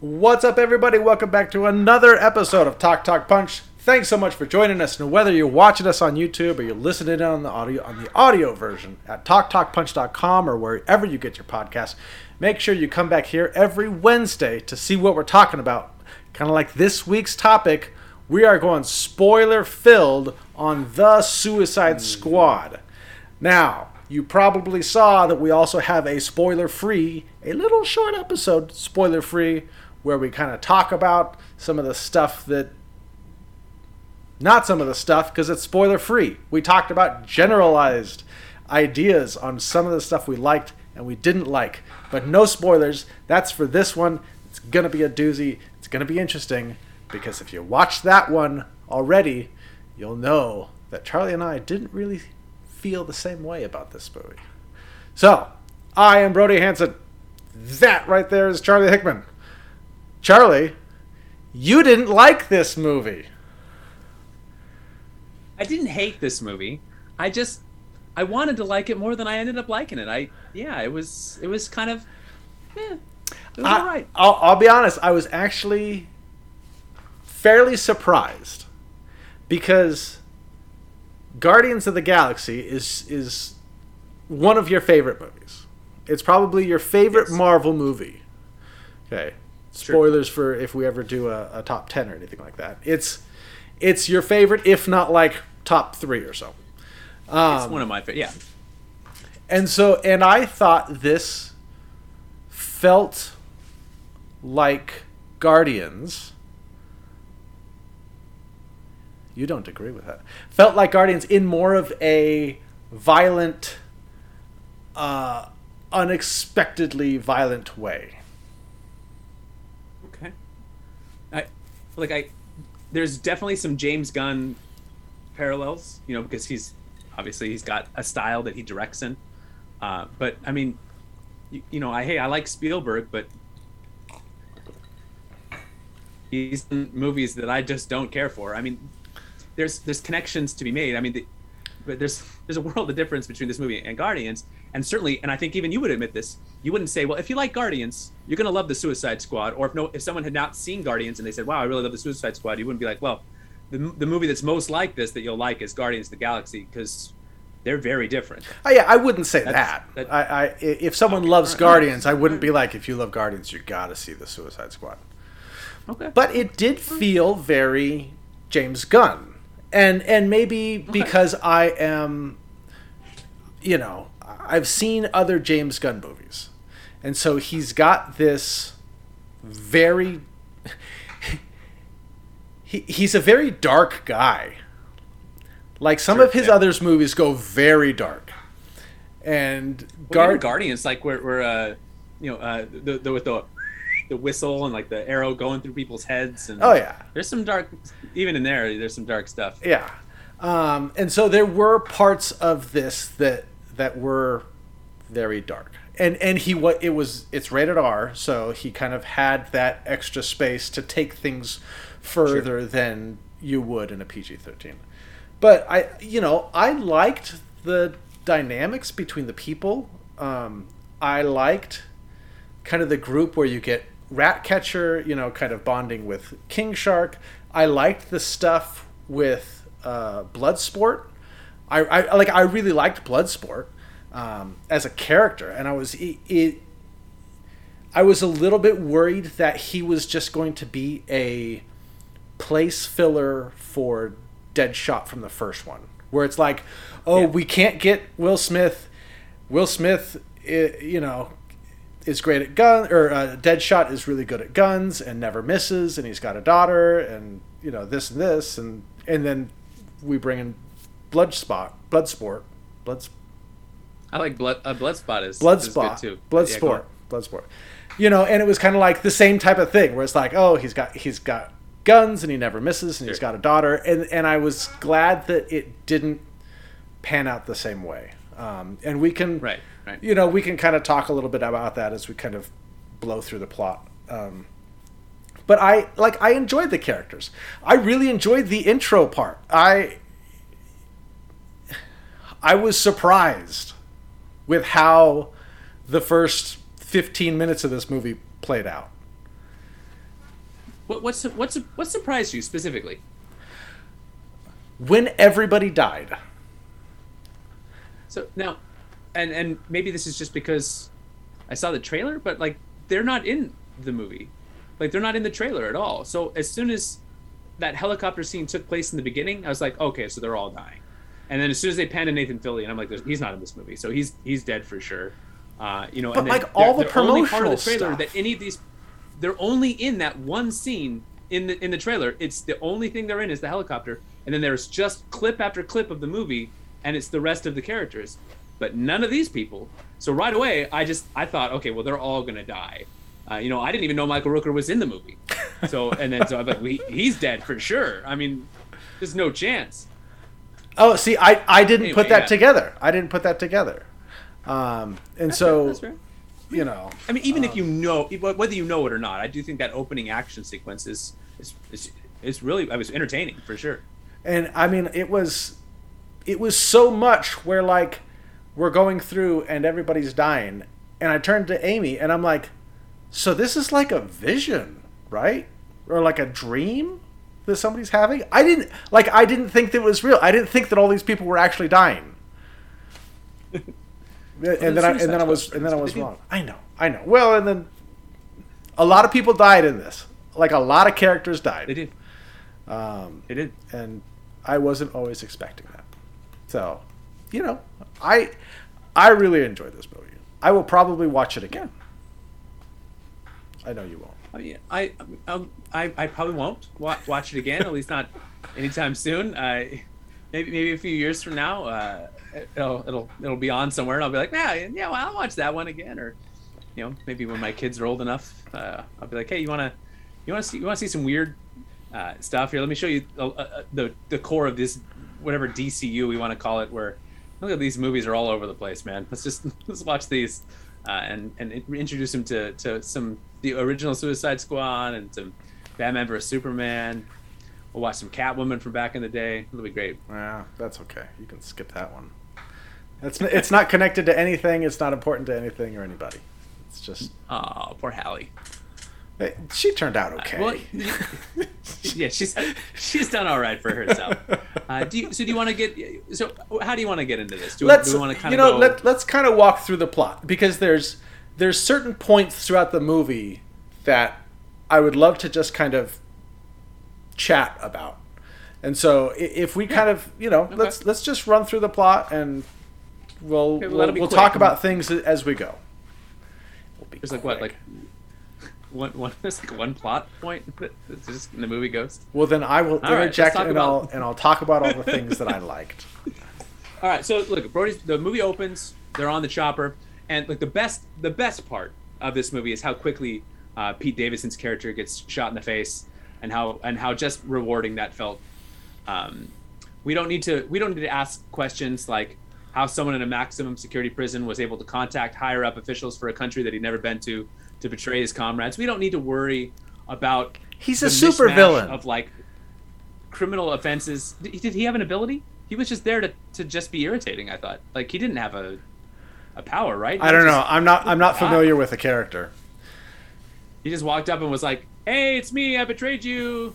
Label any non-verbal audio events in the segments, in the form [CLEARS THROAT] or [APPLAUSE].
What's up, everybody? Welcome back to another episode of Talk Talk Punch. Thanks so much for joining us. And whether you're watching us on YouTube or you're listening on the audio on the audio version at TalkTalkPunch.com or wherever you get your podcast, make sure you come back here every Wednesday to see what we're talking about. Kind of like this week's topic, we are going spoiler filled on the Suicide hmm. Squad. Now, you probably saw that we also have a spoiler free, a little short episode, spoiler free, where we kind of talk about some of the stuff that. Not some of the stuff, because it's spoiler free. We talked about generalized ideas on some of the stuff we liked and we didn't like. But no spoilers. That's for this one. It's going to be a doozy. It's going to be interesting because if you watched that one already, you'll know that Charlie and I didn't really feel the same way about this movie. So, I am Brody Hanson. That right there is Charlie Hickman. Charlie, you didn't like this movie. I didn't hate this movie. I just I wanted to like it more than I ended up liking it. I yeah, it was it was kind of yeah, it was I, all right. I'll, I'll be honest. I was actually fairly surprised because Guardians of the Galaxy is is one of your favorite movies. It's probably your favorite Yes. Marvel movie. Okay. Sure. Spoilers for if we ever do a, a top ten or anything like that. It's it's your favorite, if not like top three or so. It's one of my favorite. Yeah, And so, and I thought this felt like Guardians. You don't agree with that. Felt like Guardians in more of a violent, uh, unexpectedly violent way. okay. I like I. There's definitely some James Gunn parallels, you know, because he's obviously he's got a style that he directs in. Uh, but I mean, you, you know, I hey, I like Spielberg, but he's in movies that I just don't care for. I mean, there's there's connections to be made. I mean, the, but there's there's a world of difference between this movie and Guardians, and certainly, and I think even you would admit this. You wouldn't say, well, if you like Guardians, you're gonna love the Suicide Squad, or if no, if someone had not seen Guardians and they said, wow, I really love the Suicide Squad, you wouldn't be like, well, the the movie that's most like this that you'll like is Guardians of the Galaxy because they're very different. Oh, yeah, I wouldn't say That's- that. that- I, I, if someone loves alright. Guardians, I wouldn't be like, if you love Guardians, you gotta see the Suicide Squad. Okay. but it did feel very James Gunn, and and maybe because I am, you know, I've seen other James Gunn movies, and so he's got this very. [LAUGHS] He, he's a very dark guy. Like some Sure, of his yeah. others movies go very dark, and Guard Guardians, like where, where uh, you know, uh, the, the with the the whistle and like the arrow going through people's heads, and Oh yeah, there's some dark, even in there, there's some dark stuff. Yeah, um, and so there were parts of this that that were very dark, and and he what it was it's rated R, so he kind of had that extra space to take things further than you would in a PG thirteen. But I, you know, I liked the dynamics between the people. Um, I liked kind of the group where you get Ratcatcher, you know, kind of bonding with King Shark. I liked the stuff with uh, Bloodsport. I, I like. I really liked Bloodsport um, as a character, and I was it, it. I was a little bit worried that he was just going to be a place filler for Deadshot from the first one, where it's like, oh, Yeah. we can't get Will Smith. Will Smith, i you know, is great at gun or uh, Deadshot is really good at guns and never misses, and he's got a daughter, and you know this and this, and and then we bring in Bloodspot, Bloodsport, Bloods, I like blood. Uh, Bloodspot is Bloodspot, is good too. Yeah, sport, blood sport. You know, and it was kind of like the same type of thing where it's like, oh, he's got he's got guns and he never misses, and he's got a daughter, and and I was glad that it didn't pan out the same way. Um, and we can, Right, right. you know, we can kind of talk a little bit about that as we kind of blow through the plot. Um, but I like I enjoyed the characters. I really enjoyed the intro part. I I was surprised with how the first 15 minutes of this movie played out. What what's what's what surprised you specifically? When everybody died. So now, and and maybe this is just because I saw the trailer, but like they're not in the movie, like they're not in the trailer at all. So as soon as that helicopter scene took place in the beginning, I was like, okay, so they're all dying. And then as soon as they panned to Nathan Fillion, I'm like, he's not in this movie, so he's he's dead for sure. Uh, you know, But, and then like, all the only part of promotional the trailer stuff. that any of these, they're only in that one scene in the in the trailer. It's the only thing they're in is the helicopter, and then there's just clip after clip of the movie, and it's the rest of the characters, but none of these people. So right away, I just I thought, okay, well they're all gonna die. Uh, you know, I didn't even know Michael Rooker was in the movie. So and then so I'm like, he, he's dead for sure. I mean, there's no chance. Oh, see, I, I didn't Anyway, put that yeah. together. I didn't put that together. Um, and so, That's fair. you know, I mean, even if you know, whether you know it or not, I do think that opening action sequence is is is, is really I was entertaining for sure. and I mean, it was, it was so much where like we're going through and everybody's dying, and I turned to Amy and I'm like, so this is like a vision, right? Or like a dream that somebody's having. I didn't like. I didn't think that it was real. I didn't think that all these people were actually dying. [LAUGHS] and then I, and then I was and then I was wrong. I know, I know. Well, and then a lot of people died in this. Like a lot of characters died. They did. um, They did. and I wasn't always expecting that. So, you know, I I really enjoyed this movie. I will probably watch it again. I know you won't. I mean, I, um, I, I probably won't wa- watch it again. At least not anytime soon. I maybe maybe a few years from now, uh, it'll it'll it'll be on somewhere, and I'll be like, yeah, yeah, well, I'll watch that one again. Or, you know, maybe when my kids are old enough, uh, I'll be like, hey, you wanna you wanna see you wanna see some weird uh, stuff here? Let me show you uh, uh, the the core of this whatever DCU we want to call it. Where look at these movies are all over the place, man. Let's just [LAUGHS] let's watch these uh, and and introduce him to to some the original Suicide Squad and some Batman vs Superman. We'll watch some Catwoman from back in the day. It'll be great. Yeah, that's okay. You can skip that one. It's it's not connected to anything. It's not important to anything or anybody. It's just Oh, poor Halle. she turned out okay. Well, [LAUGHS] yeah, she's she's done all right for herself. Uh, do you, so? Do you want to get? So, how do you want to get into this? Do, let's do we want to kind you of know go? let, let's kind of walk through the plot because there's there's certain points throughout the movie that I would love to just kind of chat about. And so if we kind of you know let's let's just run through the plot and we'll Okay, well, we'll, we'll talk about things as we go. We'll be There's like what, like [LAUGHS] one one there's like one plot point that's just in the movie Ghost. Well, then I will right, let's interject talk and about- I'll and I'll talk about all the things that I liked. [LAUGHS] All right, so look, Brody's the movie opens. They're on the chopper, and like the best, the best part of this movie is how quickly uh, Pete Davidson's character gets shot in the face, and how and how just rewarding that felt. Um, we don't need to we don't need to ask questions like how someone in a maximum security prison was able to contact higher up officials for a country that he'd never been to to betray his comrades. We don't need to worry about He's a supervillain. mishmash of like criminal offenses. Did, did he have an ability? He was just there to, to just be irritating. I thought like he didn't have a a power, right? I don't know. I'm not I'm not familiar with the character. He just walked up and was like, "Hey, it's me. I betrayed you,"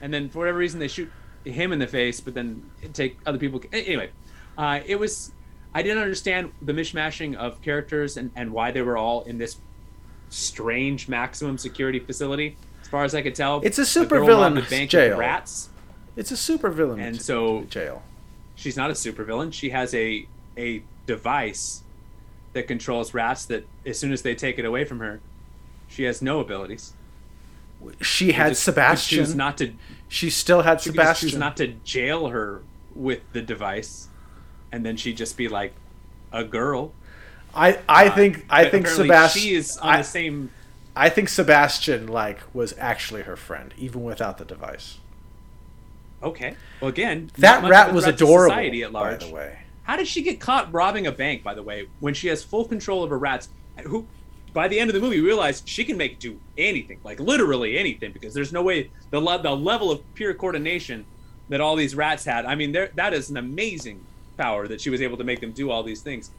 and then for whatever reason they shoot him in the face, but then take other people. Anyway, uh, it was. I didn't understand the mishmashing of characters and, and why they were all in this strange maximum security facility. As far as I could tell, It's a girl supervillain robbed the bank jail. rats. It's a supervillain And so jail. she's not a supervillain. She has a a device that controls rats that as soon as they take it away from her, she has no abilities. She had Just- Sebastian. not to she still had she just choose not to jail her with the device, and then she'd just be like a girl. I I uh, think I think Sebastian. She is on I, the same. I think Sebastian like was actually her friend, even without the device. Okay. Well, again, That rat was adorable, Society at by the way. How did she get caught robbing a bank? By the way, when she has full control of her rats, who, by the end of the movie, you realize she can make do anything, like literally anything, because there's no way the le- the level of pure coordination that all these rats had. I mean, that is an amazing power that she was able to make them do all these things.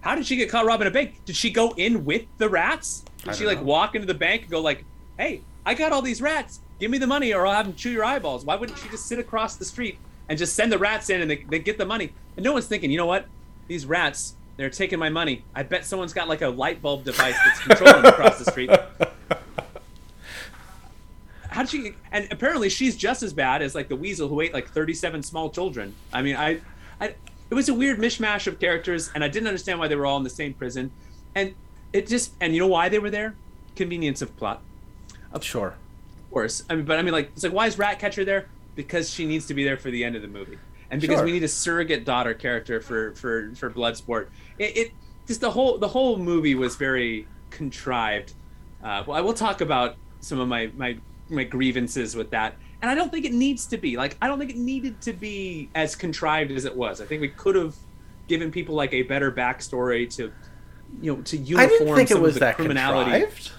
How did she get caught robbing a bank? Did she go in with the rats? Did she like know. walk into the bank and go like, "Hey, I got all these rats. give me the money or I'll have them chew your eyeballs. Why wouldn't she just sit across the street and just send the rats in and they, they get the money? And no one's thinking, you know what? These rats, they're taking my money. I bet someone's got like a light bulb device that's controlling across the street. [LAUGHS] How'd she? And apparently she's just as bad as like the weasel who ate like 37 small children. I mean, I, I, it was a weird mishmash of characters, and I didn't understand why they were all in the same prison, and it just, and you know why they were there? Convenience of plot. Of sure. Of course. I mean, but I mean, like, it's like, why is Ratcatcher there? Because she needs to be there for the end of the movie, and because Sure. we need a surrogate daughter character for for for Bloodsport. It, it just the whole the whole movie was very contrived. Uh, well, I will talk about some of my my my grievances with that, and I don't think it needs to be like I don't think it needed to be as contrived as it was. I think we could have given people like a better backstory to, you know, to uniform I didn't think it was of the that criminality. contrived.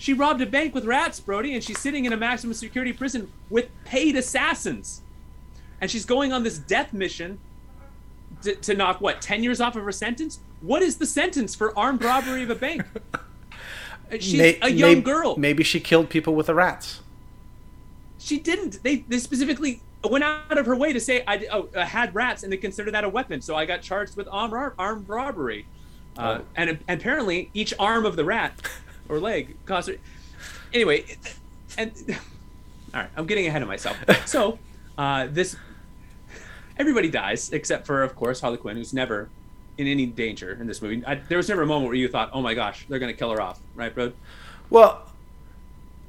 She robbed a bank with rats, Brody, and she's sitting in a maximum security prison with paid assassins. And she's going on this death mission to, to knock, what, 10 years off of her sentence? What is the sentence for armed robbery of a bank? [LAUGHS] She's May- a young may- girl. Maybe she killed people with the rats. She didn't. They, they specifically went out of her way to say I, oh, I had rats and they consider that a weapon. So I got charged with armed, armed robbery. Uh, Oh. and, and apparently each arm of the rat or leg her. Anyway, and [LAUGHS] all right, I'm getting ahead of myself. [LAUGHS] So uh, this everybody dies except for, of course, Harley Quinn, who's never in any danger in this movie. I, there was never a moment where you thought, "Oh my gosh, they're gonna kill her off," right, bro? Well,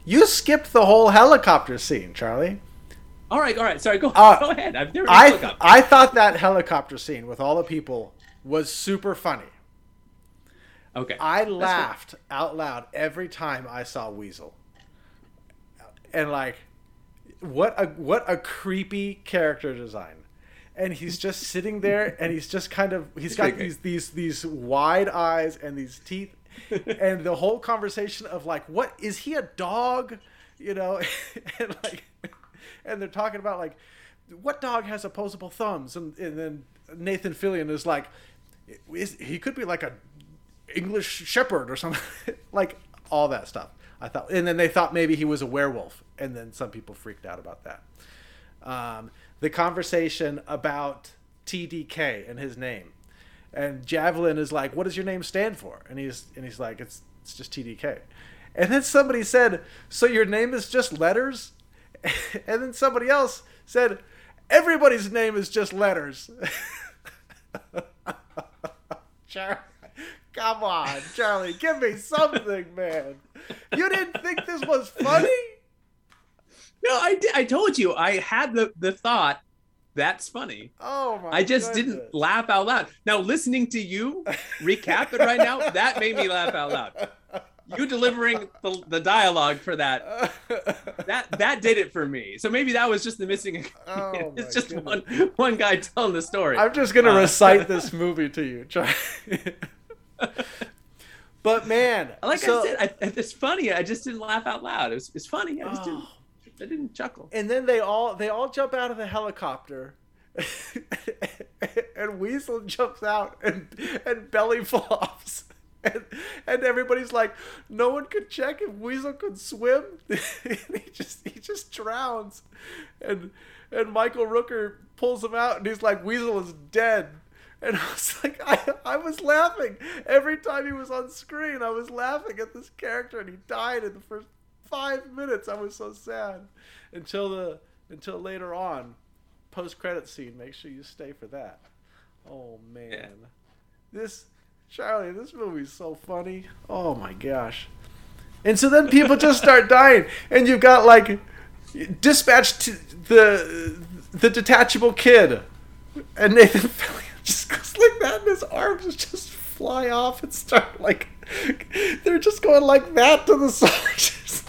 you skipped the whole helicopter scene, Charlie. All right, all right. Sorry, go, Uh, go ahead. I've never. I. I thought that helicopter scene with all the people was super funny. Okay. I laughed out loud every time I saw Weasel. And like what a what a creepy character design. And he's just sitting there and he's just kind of he's got these these these wide eyes and these teeth and the whole conversation of like what is he a dog? You know, [LAUGHS] and like and they're talking about like what dog has opposable thumbs and, and then Nathan Fillion is like is, he could be like a English shepherd or something, [LAUGHS] like all that stuff. I thought, and then they thought maybe he was a werewolf, and then some people freaked out about that. Um, the conversation about TDK and his name, and Javelin is like, "What does your name stand for?" And he's and he's like, "It's it's just TDK." And then somebody said, "So your name is just letters?" [LAUGHS] And then somebody else said, "Everybody's name is just letters." [LAUGHS] Charlie, come on, Charlie, give me something, man. You didn't think this was funny? [LAUGHS] No, I did. I told you. I had the the thought. That's funny. Oh my! I just goodness. didn't laugh out loud. Now listening to you recap it right now, that made me laugh out loud. You delivering the, the dialogue for that that that did it for me. So maybe that was just the missing. Oh, [LAUGHS] it's just goodness. one one guy telling the story. I'm just gonna Uh, recite [LAUGHS] this movie to you, Charlie. But man, [LAUGHS] like so- I said, I, it's funny. I just didn't laugh out loud. It was it's funny. I just didn't. Oh. I didn't chuckle. and then they all they all jump out of the helicopter. [LAUGHS] and Weasel jumps out and and belly [LAUGHS] flops. And, and everybody's like, no one could check if Weasel could swim. he just he just drowns. And and Michael Rooker pulls him out and he's like, Weasel is dead. And I was like, I, I was laughing every time he was on screen. I was laughing at this character, and he died in the first five minutes. I was so sad until the until later on, post credit scene. Make sure you stay for that. Oh man, Yeah. this Charlie, this movie's so funny. Oh my gosh. And so then people just [LAUGHS] start dying, and you've got like dispatch to the the detachable kid, and Nathan Fillion [LAUGHS] just goes like that, and his arms just fly off and start like they're just going like that to the [LAUGHS] soldiers.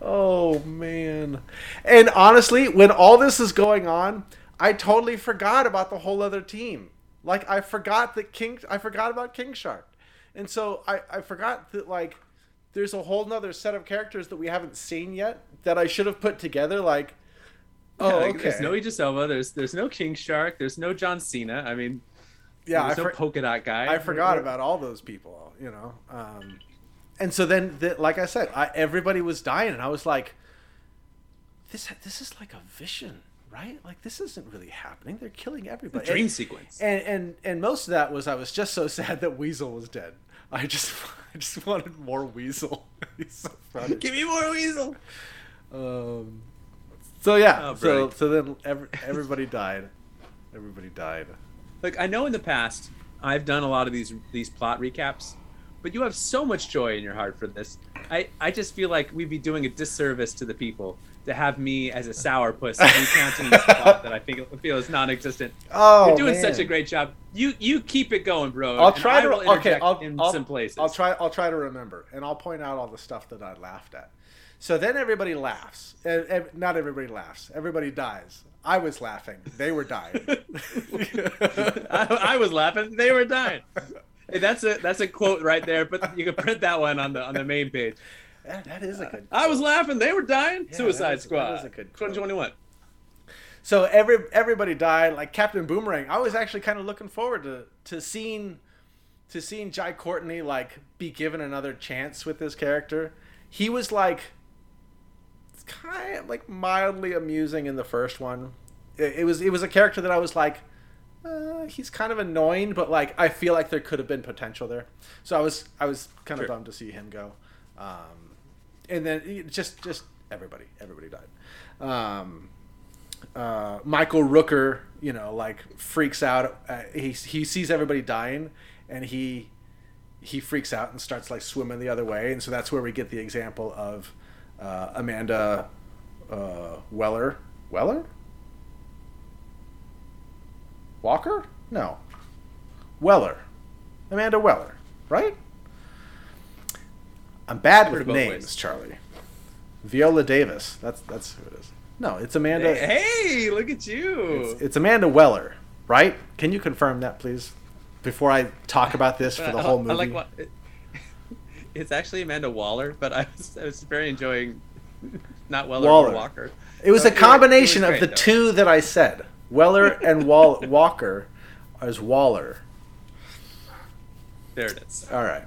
[LAUGHS] oh man! And honestly, when all this is going on, I totally forgot about the whole other team. Like I forgot that King, I forgot about King Shark, and so I I forgot that like there's a whole nother set of characters that we haven't seen yet that I should have put together. Like, oh, Yeah, like, okay. There's no Idris Elba. There's there's no King Shark. There's no John Cena. I mean, Yeah, There's I no for- polka dot guy. I forgot about all those people, you know. Um, and so then, the, like I said, I, everybody was dying, and I was like, "This, this is like a vision, right? Like this isn't really happening. They're killing everybody." dream and, sequence. And and and most of that was I was just so [LAUGHS] sad that Weasel was dead. I just, [LAUGHS] I just wanted more Weasel. [LAUGHS] He's so funny. Give me more weasel. Um, so yeah, Oh, so so then every, everybody died. Everybody died. Look, I know in the past I've done a lot of these these plot recaps, but you have so much joy in your heart for this. I, I just feel like we'd be doing a disservice to the people to have me as a sourpuss recounting this [LAUGHS] plot that I think feel is non-existent. Oh, You're doing man. such a great job. You you keep it going, bro. I'll try to okay. I'll, in I'll, some places. I'll try. I'll try to remember, and I'll point out all the stuff that I laughed at. So then everybody laughs. Not everybody laughs. Everybody dies. I was laughing. They were dying. [LAUGHS] I, I was laughing. They were dying. Hey, that's a that's a quote right there. But you can print that one on the on the main page. Yeah, that is a good. I was laughing. They were dying. that Suicide is- that Squad. is a good quote. 2021. So every everybody died. Like Captain Boomerang, I was actually kind of looking forward to to seeing to seeing Jai Courtney like be given another chance with this character. He was like kind of like mildly amusing in the first one. It, it was it was a character that I was like. Uh, he's kind of annoying, but like I feel like there could have been potential there. So I was I was kind of Sure. bummed to see him go. Um, and then just just everybody everybody died. Um, uh, Michael Rooker, you know, like freaks out. Uh, he he sees everybody dying, and he he freaks out and starts like swimming the other way. And so that's where we get the example of uh, Amanda uh, Weller. Weller. Walker? No. Weller. Amanda Weller, right? I'm bad with names, ways. Charlie. Viola Davis. That's that's who it is. No, it's Amanda. Hey, look at you. It's, it's Amanda Weller, right? Can you confirm that, please, before I talk about this for the [LAUGHS] I- whole I movie? like what. It's actually Amanda Waller, but I was, I was very enjoying not Weller Waller. Walker. it was a it was- combination of the though. two that I said. Weller [LAUGHS] and Wall- Walker as Waller. There it is. All right.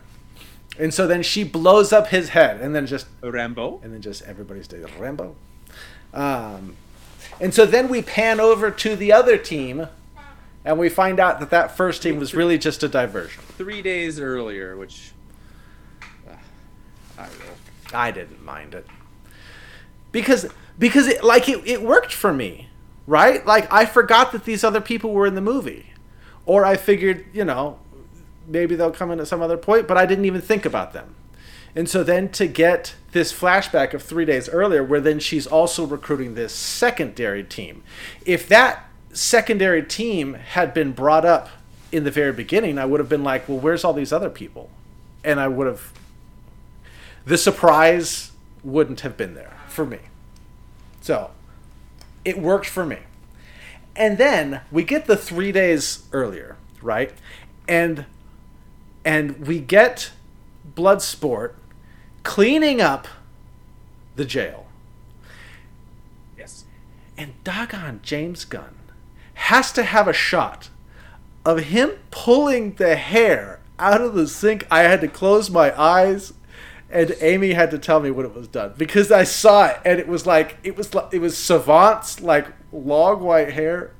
And so then she blows up his head, and then just Rambo. and then just everybody's doing Rambo. Um, and so then we pan over to the other team, and we find out that that first team was really just a diversion. Three days earlier, which. I. I didn't mind it because because it like it, it worked for me, right? Like I forgot that these other people were in the movie, or I figured you know maybe they'll come in at some other point, but I didn't even think about them. And so then to get this flashback of three days earlier, where then she's also recruiting this secondary team, if that secondary team had been brought up in the very beginning, I would have been like, well, where's all these other people? And I would have the surprise wouldn't have been there for me. So it worked for me. And then we get the three days earlier, right? And and we get Bloodsport cleaning up the jail. Yes. And doggone James Gunn has to have a shot of him pulling the hair out of the sink. I had to close my eyes and Amy had to tell me when it was done because I saw it and it was like it was like it was Savant's like long white hair.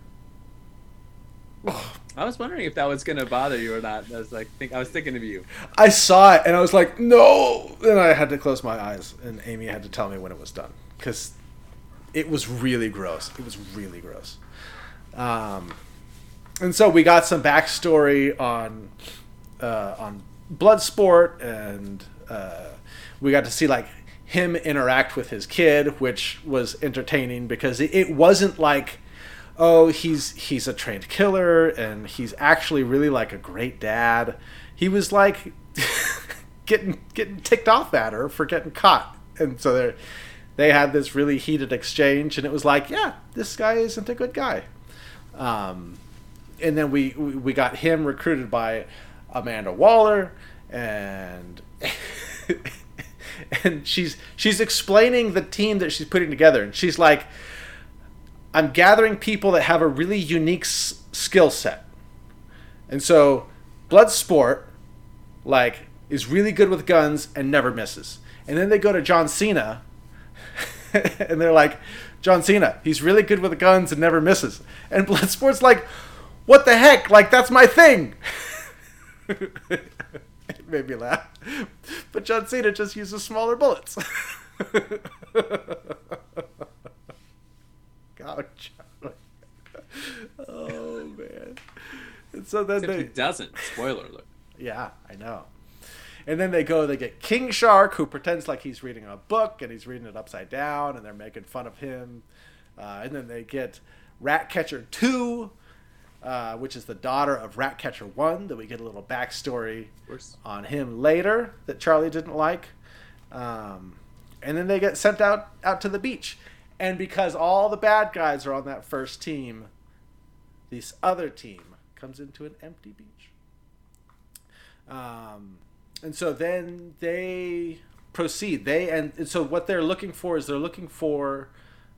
I was wondering if that was gonna bother you or not. I was like, think I was thinking of you. I saw it and I was like, no. Then I had to close my eyes and Amy had to tell me when it was done because it was really gross. It was really gross. Um, and so we got some backstory on uh, on Bloodsport, and uh, we got to see like him interact with his kid, which was entertaining because it, wasn't like oh he's he's a trained killer and he's actually really like a great dad. He was like [LAUGHS] getting getting ticked off at her for getting caught, and so they they had this really heated exchange, and it was like yeah this guy isn't a good guy. Um, and then we we got him recruited by Amanda Waller, and [LAUGHS] [LAUGHS] and she's she's explaining the team that she's putting together, and she's like, "I'm gathering people that have a really unique s- skill set." And so Bloodsport, like, is really good with guns and never misses. And then they go to John Cena, [LAUGHS] and they're like, John Cena, he's really good with guns and never misses. And Bloodsport's like, what the heck? Like, that's my thing. [LAUGHS] it [LAUGHS] made me laugh. But John Cena just uses smaller bullets. [LAUGHS] God, Charlie. Oh, man. And so then Except they. he doesn't. Spoiler alert. Yeah, I know. And then they go, they get King Shark, who pretends like he's reading a book and he's reading it upside down, and they're making fun of him. Uh, and then they get Ratcatcher 2, uh, which is the daughter of Ratcatcher 1, that we get a little backstory on him later that Charlie didn't like. Um, and then they get sent out, out to the beach. And because all the bad guys are on that first team, this other team comes into an empty beach. Um, and so then they proceed. They and, and so what they're looking for is they're looking for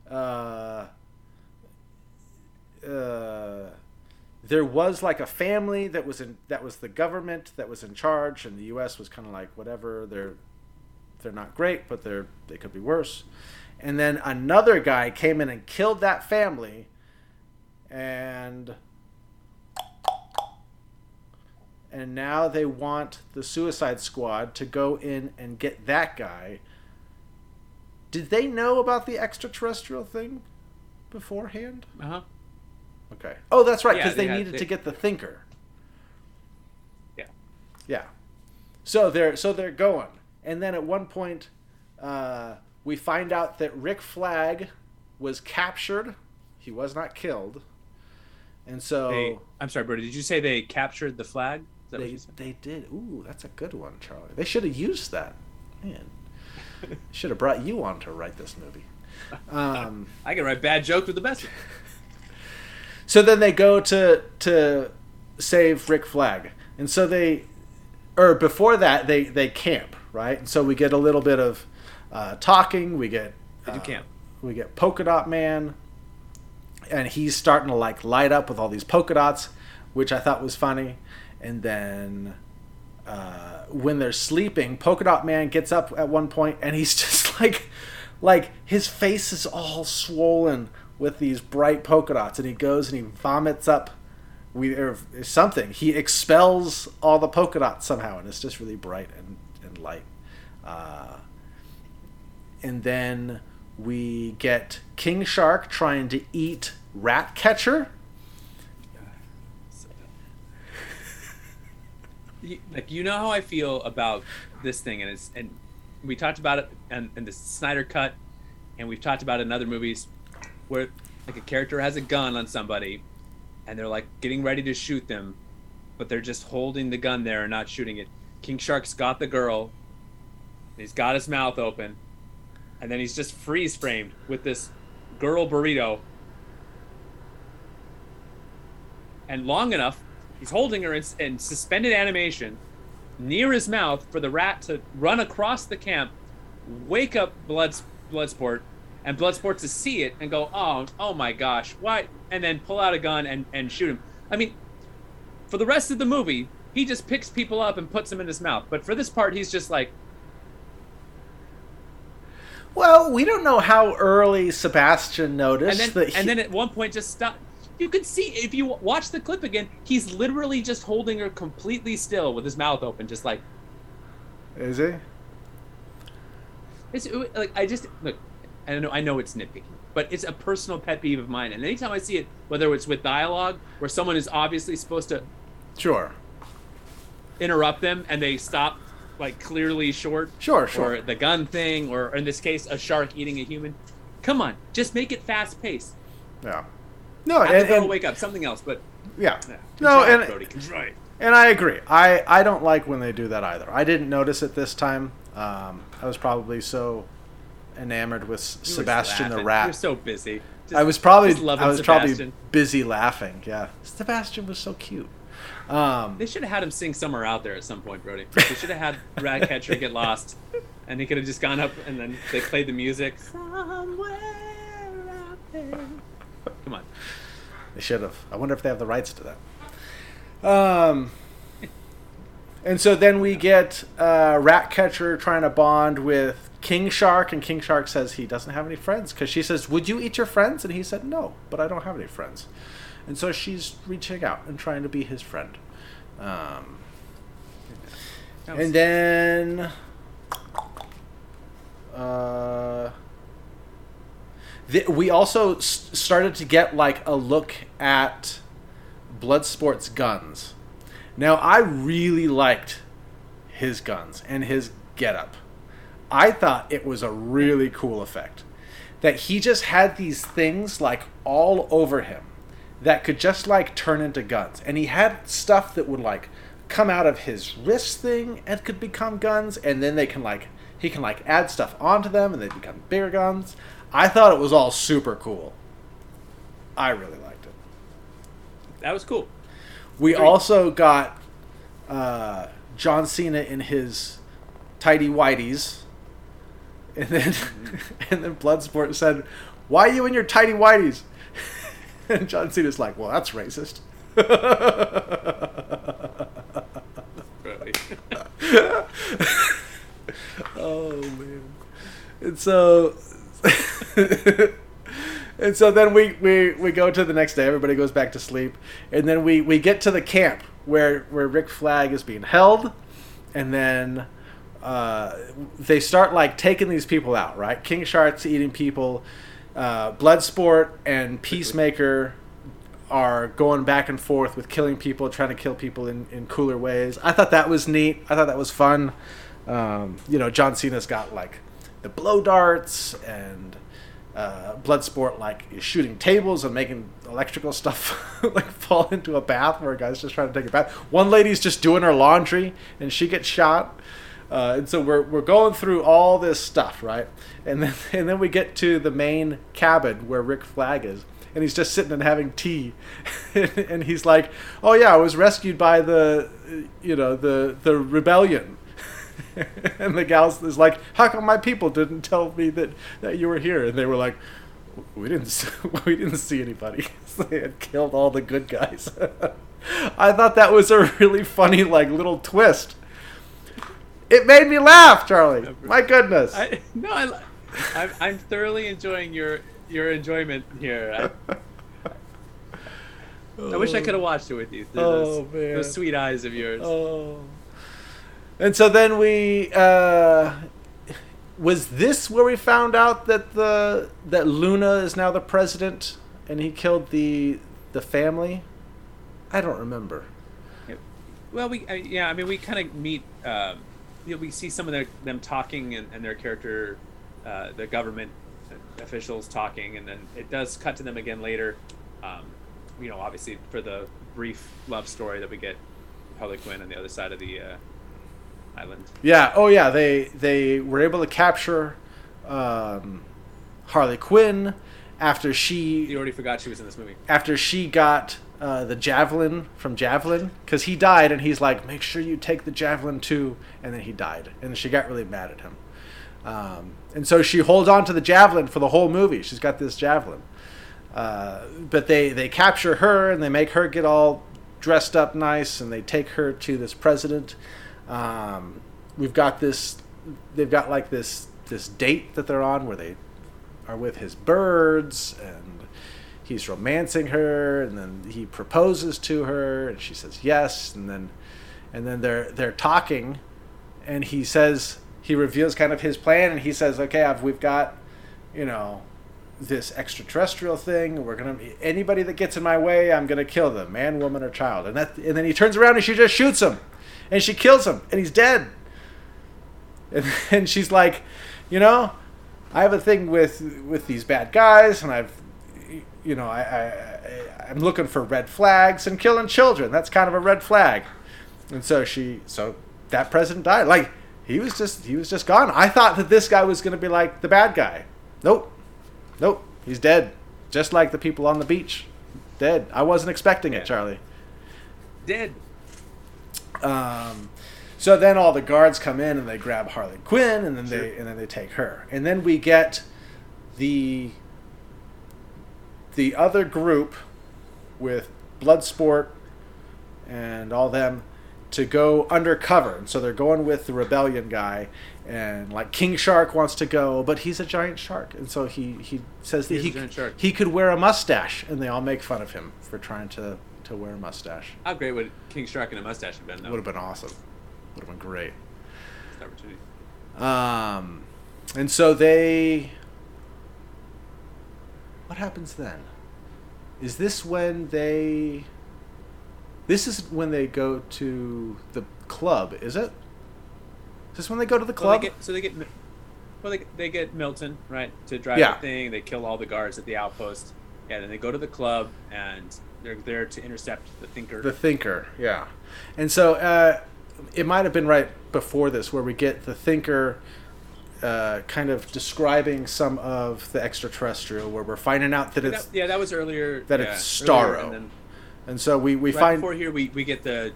uh, uh, there was like a family that was in that was the government that was in charge, and the U.S. was kind of like whatever. They're they're not great, but they're they could be worse. And then another guy came in and killed that family, and and now they want the Suicide Squad to go in and get that guy. Did they know about the extraterrestrial thing beforehand? Uh huh. Okay. Oh, that's right, Yeah, because they they, had- needed they- to get the thinker. Yeah. Yeah. So they're so they're going, and then at one point, uh, we find out that Rick Flag was captured. He was not killed, and so They, I'm sorry, Brody. Did you say they captured the flag? Is that what they you said? they did. Ooh, that's a good one, Charlie. They should have used that. Man, should have brought you on to write this movie. [LAUGHS] Um, I can write bad jokes with the best. [LAUGHS] So then they go to to save Rick Flag, and so they, or before that they they camp right, and so we get a little bit of uh, talking. We get They do uh, camp. We get Polka Dot Man, and he's starting to like light up with all these polka dots, which I thought was funny. And then uh, when they're sleeping, Polka Dot Man gets up at one point, and he's [LAUGHS] just like, like his face is all swollen with these bright polka dots, and he goes and he vomits up. We or something. He expels all the polka dots somehow, and it's just really bright and, and light. Uh, and then we get King Shark trying to eat Ratcatcher. [LAUGHS] You- like you know how I feel about this thing, and it's and we talked about it in, in the Snyder cut, and we've talked about it in other movies, where like a character has a gun on somebody, and they're like getting ready to shoot them, but they're just holding the gun there and not shooting it. King Shark's got the girl, he's got his mouth open, and then he's just freeze framed with this girl burrito. And long enough, he's holding her in, in suspended animation near his mouth for the rat to run across the camp, wake up Blood Bloodsport, and Bloodsport to see it and go, "Oh, oh my gosh, why?" And then pull out a gun and and shoot him. I mean, for the rest of the movie, he just picks people up and puts them in his mouth. But for this part, he's just like, Well, we don't know how early Sebastian noticed and then that. He, and then at one point just stop. You can see if you watch the clip again, he's literally just holding her completely still with his mouth open, just like is he? It's like I just look. I know I know it's nitpicky, but it's a personal pet peeve of mine. And anytime I see it, whether it's with dialogue where someone is obviously supposed to Sure, interrupt them and they stop like clearly short, sure, sure. or the gun thing, or in this case, a shark eating a human. Come on, just make it fast paced. yeah. No, Have and, and- wake up, something else. But yeah. yeah, No, it, and Brody, it. And I agree. I, I don't like when they do that either. I didn't notice it this time. Um, I was probably so enamored with You Sebastian the rat. You're so busy. Just- I was probably I was probably busy laughing. Yeah, Sebastian was so cute. Um, They should have had him sing somewhere out there at some point, Brody. They should have had [LAUGHS] Ratcatcher get lost, and he could have just gone up and then they played the music. Somewhere out there. Come on. they should have. I wonder if they have the rights to that. Um, [LAUGHS] and so then we get uh, Ratcatcher trying to bond with King Shark, and King Shark says he doesn't have any friends because she says, "Would you eat your friends?" And he said, "No, but I don't have any friends." And so she's reaching out and trying to be his friend. Um, and then, uh, th- we also s- started to get like a look at Bloodsport's guns. Now, I really liked his guns and his getup. I thought it was a really cool effect. That he just had these things like all over him that could just like turn into guns. And he had stuff that would like come out of his wrist thing and could become guns and then they can like he can like add stuff onto them and they become bigger guns. I thought it was all super cool. I really liked it. that was cool. We Agreed. also got uh, John Cena in his tidy whities, and then [LAUGHS] and then Bloodsport said, "Why you in your tidy whities?" [LAUGHS] and John Cena's like, "Well, that's racist." [LAUGHS] Oh man! And so. And so then we, we, we go to the next day. Everybody goes back to sleep, and then we, we get to the camp where where Rick Flag is being held, and then they start like taking these people out. Right, King Shark's eating people. Uh, Bloodsport and Peacemaker are going back and forth with killing people, trying to kill people in, in cooler ways. I thought that was neat. I thought that was fun. Um, you know, John Cena's got like the blow darts and uh, Bloodsport like is shooting tables and making electrical stuff [LAUGHS] like fall into a bath where a guy's just trying to take a bath. One lady's just doing her laundry and she gets shot. Uh, and so we're, we're going through all this stuff, right? And then [LAUGHS] and then we get to the main cabin where Rick Flag is, and he's just sitting and having tea, [LAUGHS] and he's like, "Oh yeah, I was rescued by the, you know, the the rebellion." [LAUGHS] and the gal is like, "How come my people didn't tell me that, that you were here?" And they were like, "We didn't we didn't see anybody. They had killed all the good guys." I thought that was a really funny like little twist. It made me laugh, Charlie. My goodness. I, no, I, I'm, I'm thoroughly enjoying your your enjoyment here. I, I wish I could have watched it with you. Those, Oh, man. those sweet eyes of yours. Oh. And so then we uh was this where we found out that the that Luna is now the president and he killed the the family? I don't remember. Well, we uh, yeah, I mean, we kind of meet. Um, you know, we see some of their, them talking and, and their character, uh, the government officials talking, and then it does cut to them again later. Um, you know, obviously for the brief love story that we get, Harley Quinn on the other side of the uh, island. Yeah, oh yeah, they they were able to capture um Harley Quinn after she You already forgot she was in this movie. after she got uh, the javelin from Javelin because he died and he's like, make sure you take the javelin too, and then he died and she got really mad at him, um, and so she holds on to the javelin for the whole movie. She's got this javelin, uh, but they they capture her and they make her get all dressed up nice and they take her to this president. Um, we've got this, they've got like this this date that they're on where they are with his birds and he's romancing her and then he proposes to her and she says yes and then and then they're they're talking and he says he reveals kind of his plan and he says okay I've, we've got you know this extraterrestrial thing we're gonna anybody that gets in my way i'm gonna kill them man woman or child. And that and then he turns around and she just shoots him and she kills him and he's dead. And, [LAUGHS] and she's like you know i have a thing with with these bad guys and i've you know I, I i'm looking for red flags and killing children. That's kind of a red flag. And so she so that president died. Like he was just he was just gone. I thought that this guy was going to be like the bad guy. Nope. Nope. He's dead. Just like the people on the beach. Dead. I wasn't expecting it charlie. Dead. um, so then all the guards come in and they grab Harley Quinn and then they and then they take her. And then we get the the other group with Bloodsport, and all them to go undercover. And so they're going with the rebellion guy, and like King Shark wants to go, but he's a giant shark, and so he he says that He's he he could wear a mustache, and they all make fun of him for trying to to wear a mustache. How great would King Shark and a mustache have been? Though? Would have been awesome. Would have been great. Opportunity. Um, and so they. What happens then? Is this when they? This is when they go to the club, is it? Is this when they go to the Well, club? they get, so they get, well, they, they get Milton right to drive Yeah. the thing. They kill all the guards at the outpost. Yeah, then they go to the club and they're there to intercept the Thinker. The Thinker, yeah. And so uh, it might have been right before this where we get the Thinker uh, kind of describing some of the extraterrestrial, where we're finding out that it's. yeah, that was earlier. that yeah, it's Starro. and then And so we, we right find. before here, we, we get the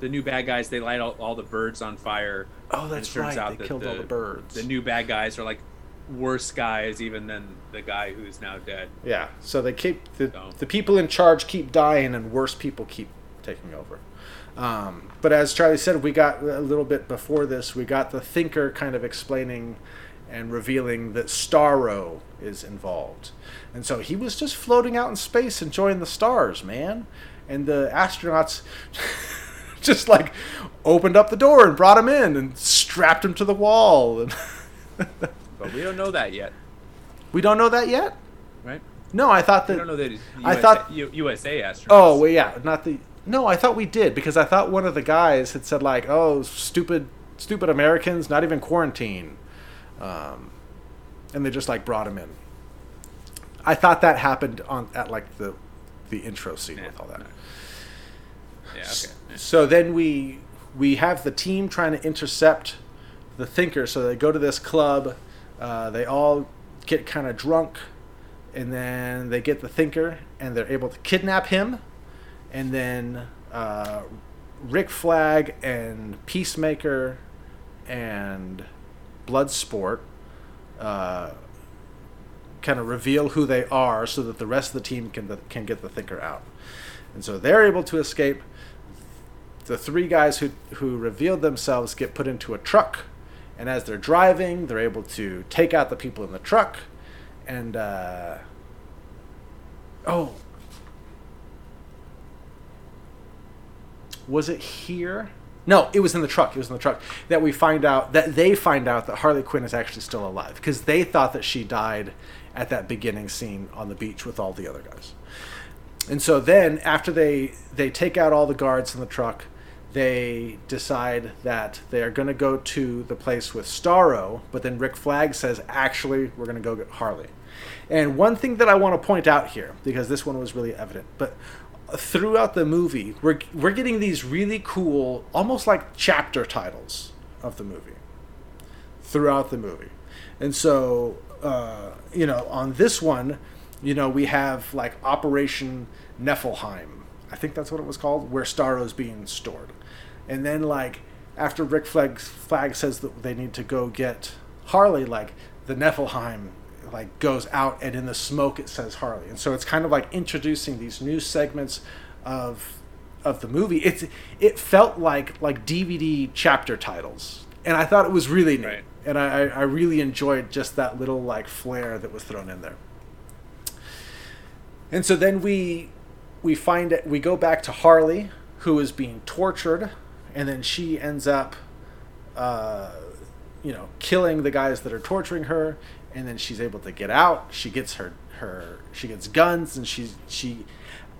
the new bad guys. They light all, all the birds on fire. Oh, that's right. out They that killed all the birds. The new bad guys are like worse guys even than the guy who's now dead. Yeah, so they keep the So- the people in charge keep dying, and worse people keep taking over. Um, but as Charlie said, we got a little bit before this. We got the thinker kind of explaining and revealing that Starro is involved, and so he was just floating out in space, enjoying the stars, man. And the astronauts [LAUGHS] just like opened up the door and brought him in and strapped him to the wall. [LAUGHS] But we don't know that yet, we don't know that yet. right? No, I thought that. We don't know that. I thought- USA astronauts. Oh well, yeah, not the. No, I thought we did because I thought one of the guys had said like, "Oh, stupid, stupid Americans, not even quarantine," um, and they just like brought him in. I thought that happened on at like the, the intro scene Yeah. with all that. Yeah. Okay. yeah. So then we we have the team trying to intercept the thinker. So they go to this club. Uh, they all get kind of drunk, and then they get the thinker, and they're able to kidnap him. And then uh, Rick Flag and Peacemaker and Bloodsport uh, kind of reveal who they are, so that the rest of the team can can get the thinker out. And so they're able to escape. The three guys who who revealed themselves get put into a truck, and as they're driving, they're able to take out the people in the truck, and uh, oh, was it here? No, it was in the truck. It was in the truck that we find out that they find out that Harley Quinn is actually still alive because they thought that she died at that beginning scene on the beach with all the other guys. And so then after they they take out all the guards in the truck, they decide that they're going to go to the place with Starro, but then Rick Flag says actually we're going to go get Harley. And one thing that I want to point out here because this one was really evident, but throughout the movie we're we're getting these really cool almost like chapter titles of the movie throughout the movie. And so, uh, you know, on this one, you know, we have like Operation Niflheim. I think that's what it was called, where Starro's being stored. And then, like, after Rick Flag, says that they need to go get Harley, like, the Niflheim like goes out and in the smoke it says Harley. And so it's kind of like introducing these new segments of of the movie. It's it felt like like DVD chapter titles. And I thought it was really neat Right. and I, I I really enjoyed just that little like flair that was thrown in there. And so then we we find it we go back to Harley who is being tortured and then she ends up uh, you know killing the guys that are torturing her and then she's able to get out. She gets her her she gets guns and she's she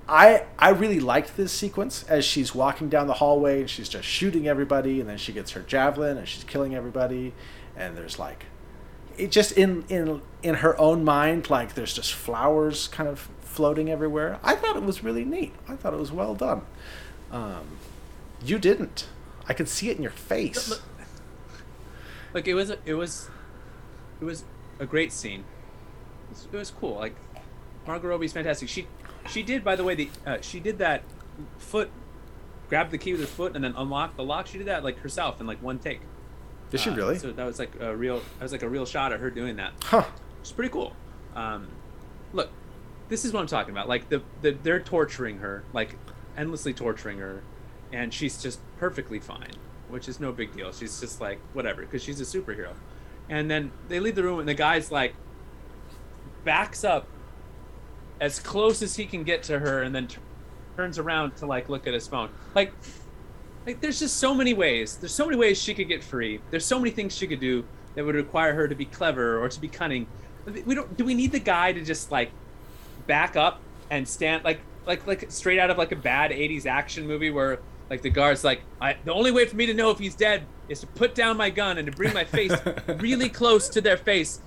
I I really liked this sequence as she's walking down the hallway and she's just shooting everybody and then she gets her javelin and she's killing everybody. And there's like it just in in in her own mind like there's just flowers kind of floating everywhere. I thought it was really neat. I thought it was well done. Um, you didn't. I could see it in your face. Look- it was, it was, it was a great scene. It was, it was cool. Like Margot Robbie's fantastic. She, she did, by the way, the uh, she did that foot, grab the key with her foot and then unlock the lock. She did that like herself in like one take. did she Uh, really So that was like a real. That was like a real shot of her doing that. huh It's pretty cool. Um, look, this is what I'm talking about. Like the, the they're torturing her, like endlessly torturing her, and she's just perfectly fine, which is no big deal. She's just like whatever because she's a superhero. And then they leave the room, and the guy's like backs up as close as he can get to her, and then t- turns around to like look at his phone. Like, like there's just so many ways. There's so many ways she could get free. There's so many things she could do that would require her to be clever or to be cunning. We don't. Do we need the guy to just like back up and stand like like like straight out of like a bad 80s action movie where like the guard's like the only way for me to know if he's dead is to put down my gun and to bring my face [LAUGHS] really close to their face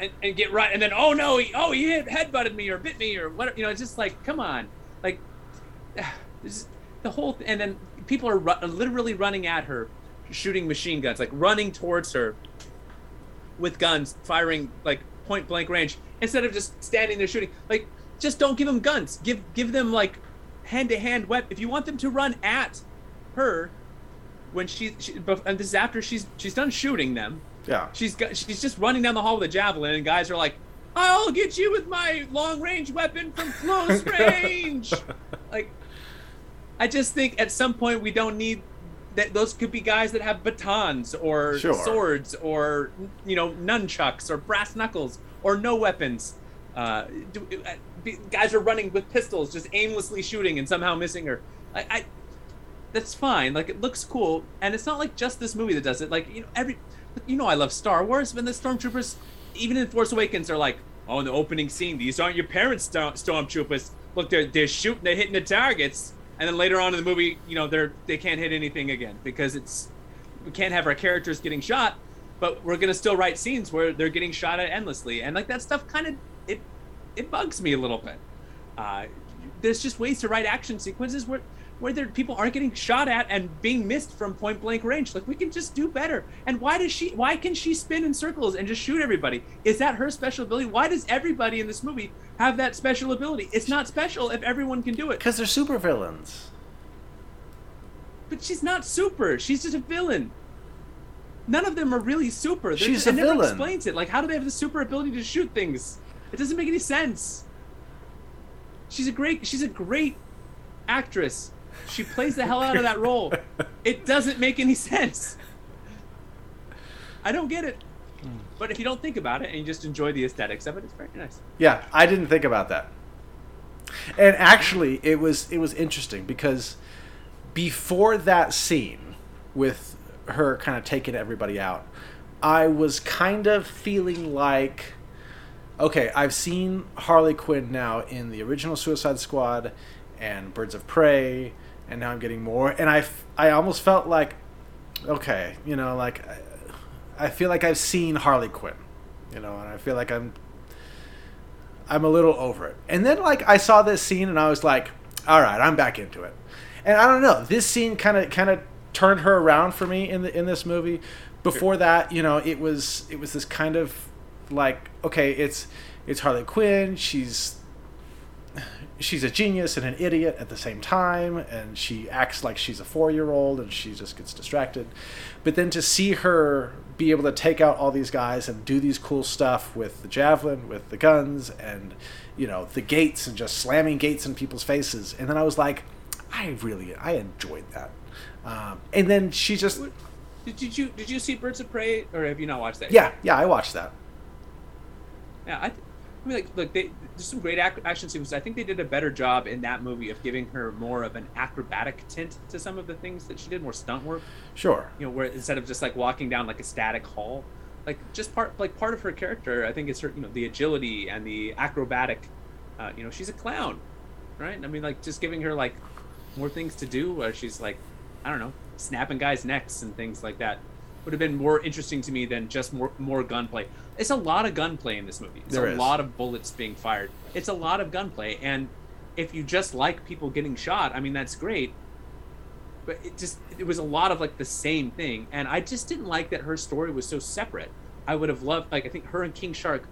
and, and get right and then oh no he oh he hit, headbutted me or bit me or whatever you know it's just like come on. Like [SIGHS] this, the whole and then people are ru- literally running at her shooting machine guns like running towards her with guns firing like point blank range instead of just standing there shooting. Like just don't give them guns. Give give them like hand to hand weapon if you want them to run at her when she, she and this is after she's she's done shooting them Yeah. she's got, she's just running down the hall with a javelin and guys are like i'll get you with my long range weapon from close [LAUGHS] range like i just think at some point we don't need that those could be guys that have batons or Sure. swords or you know nunchucks or brass knuckles or no weapons uh, do, uh, be- guys are running with pistols just aimlessly shooting and somehow missing her I, I that's fine. Like it looks cool. And it's not like just this movie that does it. Like you know every you know i love star wars when the stormtroopers even in force awakens are like oh in the opening scene these aren't your parents storm- stormtroopers. Look they're they're shooting they're hitting the targets. And then later on in the movie you know they're they can't hit anything again because it's we can't have our characters getting shot but we're gonna still write scenes where they're getting shot at endlessly. And like that stuff kind of it it bugs me a little bit. Uh, there's just ways to write action sequences where where there people aren't getting shot at and being missed from point blank range. Like we can just do better. And why does she why can she spin in circles and just shoot everybody? Is that her special ability? Why does everybody in this movie have that special ability? It's not special if everyone can do it. Because they're super villains. but she's not super. She's just a villain. None of them are really super. They're She's just, a it never villain. explains it. Like how do they have the super ability to shoot things? It doesn't make any sense. She's a great she's a great actress she plays the hell out of that role. It doesn't make any sense. I don't get it. But if you don't think about it and you just enjoy the aesthetics of it it's very nice. Yeah, I didn't think about that. And actually, it was it was interesting because before that scene with her kind of taking everybody out, I was kind of feeling like okay, I've seen Harley Quinn now in the original Suicide Squad and Birds of Prey, and now I'm getting more, and I, I almost felt like, okay, you know, like, I, I feel like I've seen Harley Quinn, you know, and I feel like I'm, I'm a little over it. And then like I saw this scene and I was like, all right, I'm back into it. And I don't know, this scene kind of kind of turned her around for me in the in this movie. Before that, you know, it was it was this kind of like okay, it's it's Harley Quinn, she's she's a genius and an idiot at the same time and she acts like she's a 4-year-old and she just gets distracted. But then to see her be able to take out all these guys and do these cool stuff with the javelin, with the guns and you know, the gates and just slamming gates in people's faces. And then I was like, I really I enjoyed that. Um, and then she just did, did you did you see birds of prey or have you not watched that yeah, yeah, I watched that. Yeah, I, th- I mean, like, look, they, there's some great ac- action sequences. I think they did a better job in that movie of giving her more of an acrobatic tint to some of the things that she did, more stunt work. Sure. You know, where instead of just like walking down like a static hall, like just part like part of her character, I think it's her, you know, the agility and the acrobatic. Uh, you know, she's a clown, right? I mean, like just giving her like more things to do, where she's like, I don't know, snapping guys' necks and things like that. Would have been more interesting to me than just more more gunplay. It's a lot of gunplay in this movie. It's There a is. lot of bullets being fired. It's a lot of gunplay, and if you just like people getting shot, I mean that's great. But it just it was a lot of like the same thing, and I just didn't like that her story was so separate. I would have loved like I think her and King Shark.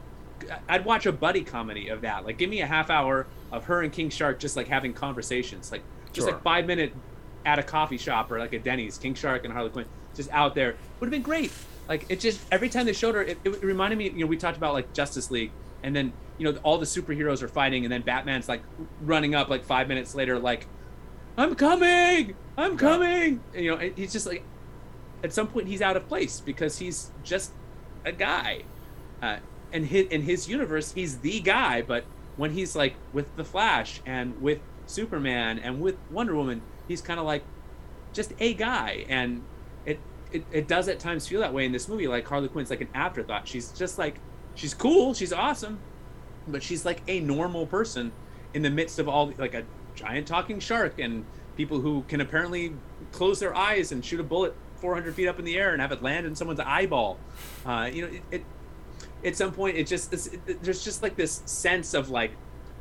I'd watch a buddy comedy of that. Like give me a half hour of her and King Shark just like having conversations, like just Sure. like five minute at a coffee shop or like a Denny's, King Shark and Harley Quinn just out there would have been great. Like it just every time they showed her, it, it reminded me. You know, we talked about like Justice League, and then you know all the superheroes are fighting, and then Batman's like running up like five minutes later, like I'm coming, I'm coming. And, you know, he's just like, at some point he's out of place because he's just a guy. Uh, and his, in his universe, he's the guy. But when he's like with the Flash and with Superman and with Wonder Woman, he's kind of like just a guy. And it, it it does at times feel that way in this movie. Like Harley Quinn's like an afterthought. She's just like she's cool, she's awesome, but she's like a normal person in the midst of all like a giant talking shark and people who can apparently close their eyes and shoot a bullet 400 feet up in the air and have it land in someone's eyeball. Uh, you know, it, it at some point it just it, there's just like this sense of like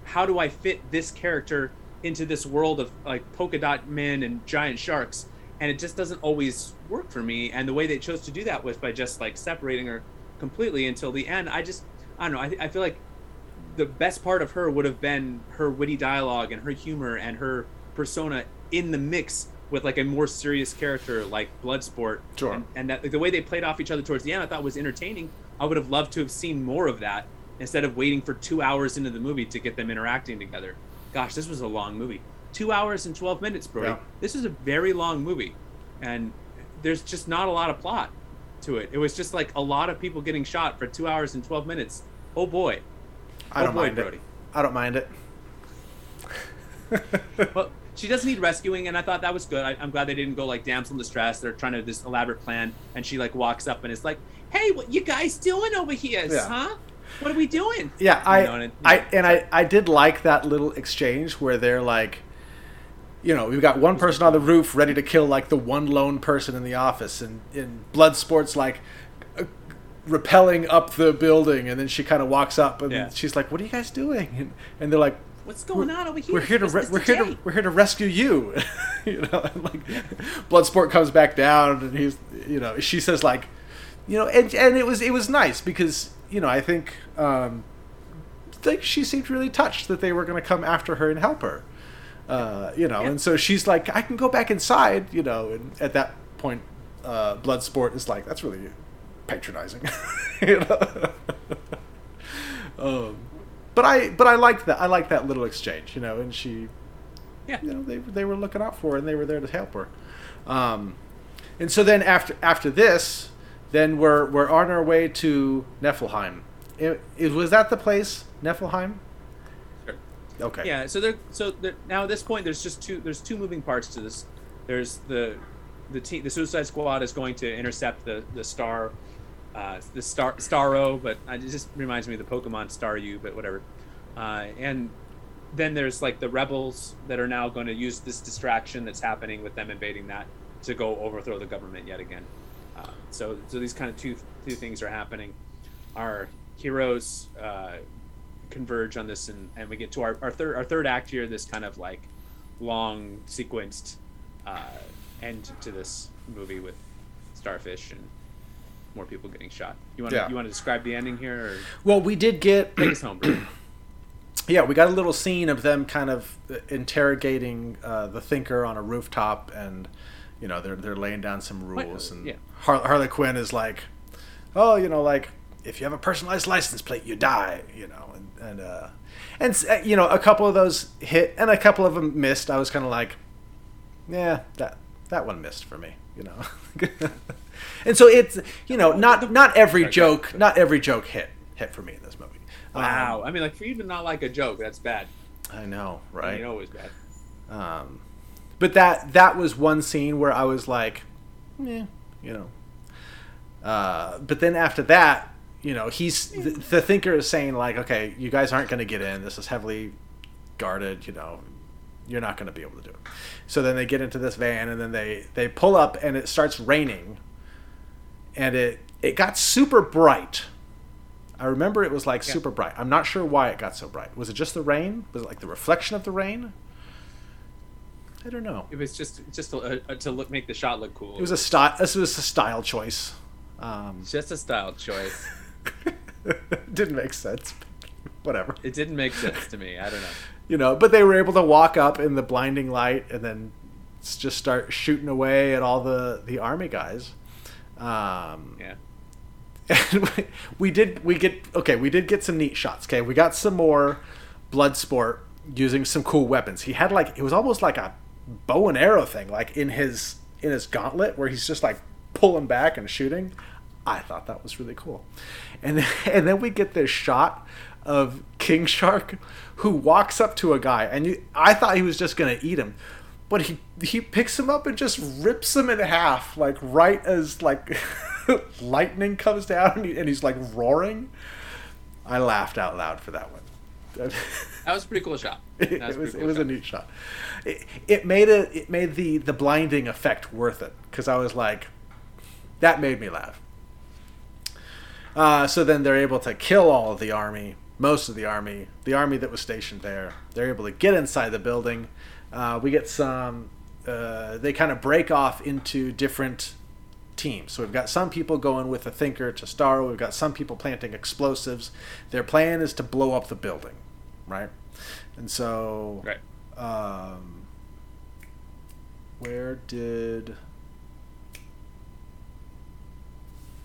how do I fit this character into this world of like polka dot men and giant sharks and it just doesn't always work for me and the way they chose to do that was by just like separating her completely until the end i just i don't know i, I feel like the best part of her would have been her witty dialogue and her humor and her persona in the mix with like a more serious character like Bloodsport. Sure. And, and that the way they played off each other towards the end, I thought was entertaining. I would have loved to have seen more of that instead of waiting for two hours into the movie to get them interacting together. Gosh, this was a long movie. Two hours and twelve minutes, Brody. Yeah. This is a very long movie, and there's just not a lot of plot to it. It was just like a lot of people getting shot for two hours and twelve minutes. Oh boy. I Oh don't boy, mind Brody. it. I don't mind it. [LAUGHS] well, she does need rescuing, and I thought that was good. I, I'm glad they didn't go like damsel in distress. They're trying to this elaborate plan, and she like walks up and is like, "Hey, what you guys doing over here, Yeah. huh? What are we doing?" Yeah, I, You know, and it- I, and I, I did like that little exchange where they're like, you know, we've got one person on the roof ready to kill like the one lone person in the office, and in Bloodsport's like uh, repelling up the building, and then she kind of walks up, and Yeah. she's like, "What are you guys doing?" And, and they're like. What's going on over here? We're here to re- we're here to we're here to rescue you. [LAUGHS] you know, and like Bloodsport comes back down, and he's you know she says like, you know, and and it was it was nice because you know I think um, like she seemed really touched that they were going to come after her and help her. Uh, you know, Yeah. and so she's like, I can go back inside, you know, and at that point, uh, Bloodsport is like, that's really patronizing, [LAUGHS] you know. um, but I, but I liked that. I liked that little exchange, you know, and she, Yeah. you know, they they were looking out for her and they were there to help her. Um, and so then after after this, then we're we're on our way to Niflheim. It, it, was that the place, Niflheim? Okay. Yeah, so there, so now at this point, there's just two. There's two moving parts to this. There's the the team, the Suicide Squad is going to intercept the the star, uh, the star Starro, but it just reminds me of the Pokemon Staryu, but whatever. Uh, and then there's like the rebels that are now going to use this distraction that's happening with them invading that to go overthrow the government yet again. Uh, so, so these kind of two two things are happening. Our heroes uh, converge on this, and, and we get to our, our third our third act here. This kind of like long sequenced uh, end to this movie with starfish and more people getting shot. You want to Yeah. you want to describe the ending here, or Well, we did get take us home? Bro? [CLEARS THROAT] yeah, we got a little scene of them kind of interrogating uh, the thinker on a rooftop, and you know they're they're laying down some What- rules, and yeah. Har- Harley Quinn is like, oh, you know, like if you have a personalized license plate, you die, you know, and uh, and uh, you know a couple of those hit, and a couple of them missed. I was kind of like, yeah, that that one missed for me, you know. [LAUGHS] and so it's you know not not every joke, not every joke hit hit for me in this movie. Um, Wow, I mean, like for you to not like a joke, that's bad. I know, right? I right? mean, always bad. Um, but that that was one scene where I was like, yeah, you know. Uh, but then after that, you know, he's the, the thinker is saying like, okay, you guys aren't going to get in. This is heavily guarded. You know, you're not going to be able to do it. So then they get into this van and then they they pull up and it starts raining, and it it got super bright. I remember it was like Yeah. super bright. I'm not sure why it got so bright. Was it just the rain? Was it like the reflection of the rain? I don't know. It was just just to, uh, to look make the shot look cool. It was a style. This was a style choice. Um, just a style choice. [LAUGHS] [LAUGHS] didn't make sense. Whatever. It didn't make sense to me. I don't know. [LAUGHS] You know, but they were able to walk up in the blinding light and then just start shooting away at all the the army guys. Um, Yeah. [LAUGHS] and we, we did we get okay we did get some neat shots okay we got some more Bloodsport using some cool weapons he had like it was almost like a bow and arrow thing, like in his in his gauntlet, where he's just like pulling back and shooting. I thought that was really cool. And then, [LAUGHS] and then we get this shot of King Shark who walks up to a guy and you, I thought he was just going to eat him. But he he picks him up and just rips him in half like right as like [LAUGHS] lightning comes down and, he, and he's like roaring. I laughed out loud for that one. [LAUGHS] that was a pretty cool shot. It, was, was cool it was shot. a neat shot. It, it made it it made the the blinding effect worth it because I was like, that made me laugh. Uh, so then they're able to kill all of the army, most of the army, the army that was stationed there. They're able to get inside the building. Uh, we get some. Uh, they kind of break off into different teams. So we've got some people going with a thinker to Starro. We've got some people planting explosives. Their plan is to blow up the building, right? And so, right. Um, where did?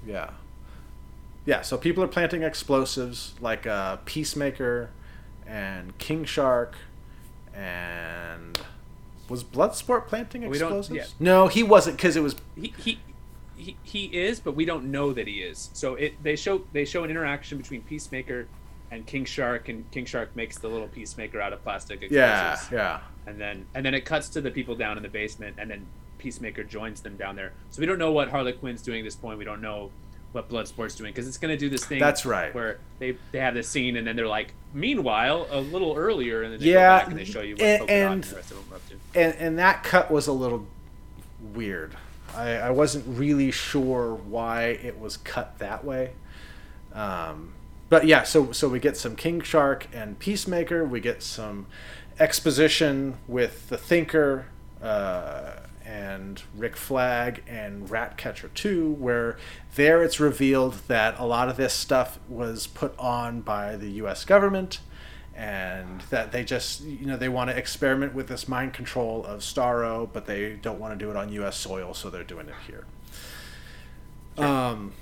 Yeah yeah, so people are planting explosives like uh, Peacemaker and King Shark and was Bloodsport planting explosives? Yeah. No, he wasn't because it was he, he he he is, but we don't know that he is. So it they show they show an interaction between Peacemaker and King Shark, and King Shark makes the little Peacemaker out of plastic. Explosives. Yeah, yeah. And then and then it cuts to the people down in the basement, and then Peacemaker joins them down there. So we don't know what Harley Quinn's doing at this point. We don't know what Bloodsport's doing because it's going to do this thing. That's right. Where they they have this scene and then they're like, meanwhile, a little earlier, and then they yeah, go back and they show you what and, and, and, the rest of them up to. And and that cut was a little weird. I, I wasn't really sure why it was cut that way. Um, but yeah, so so we get some King Shark and Peacemaker. We get some exposition with the Thinker. Uh, and Rick Flag and Ratcatcher 2, where there it's revealed that a lot of this stuff was put on by the US government and that they just, you know, they want to experiment with this mind control of Starro, but they don't want to do it on US soil, so they're doing it here. Um,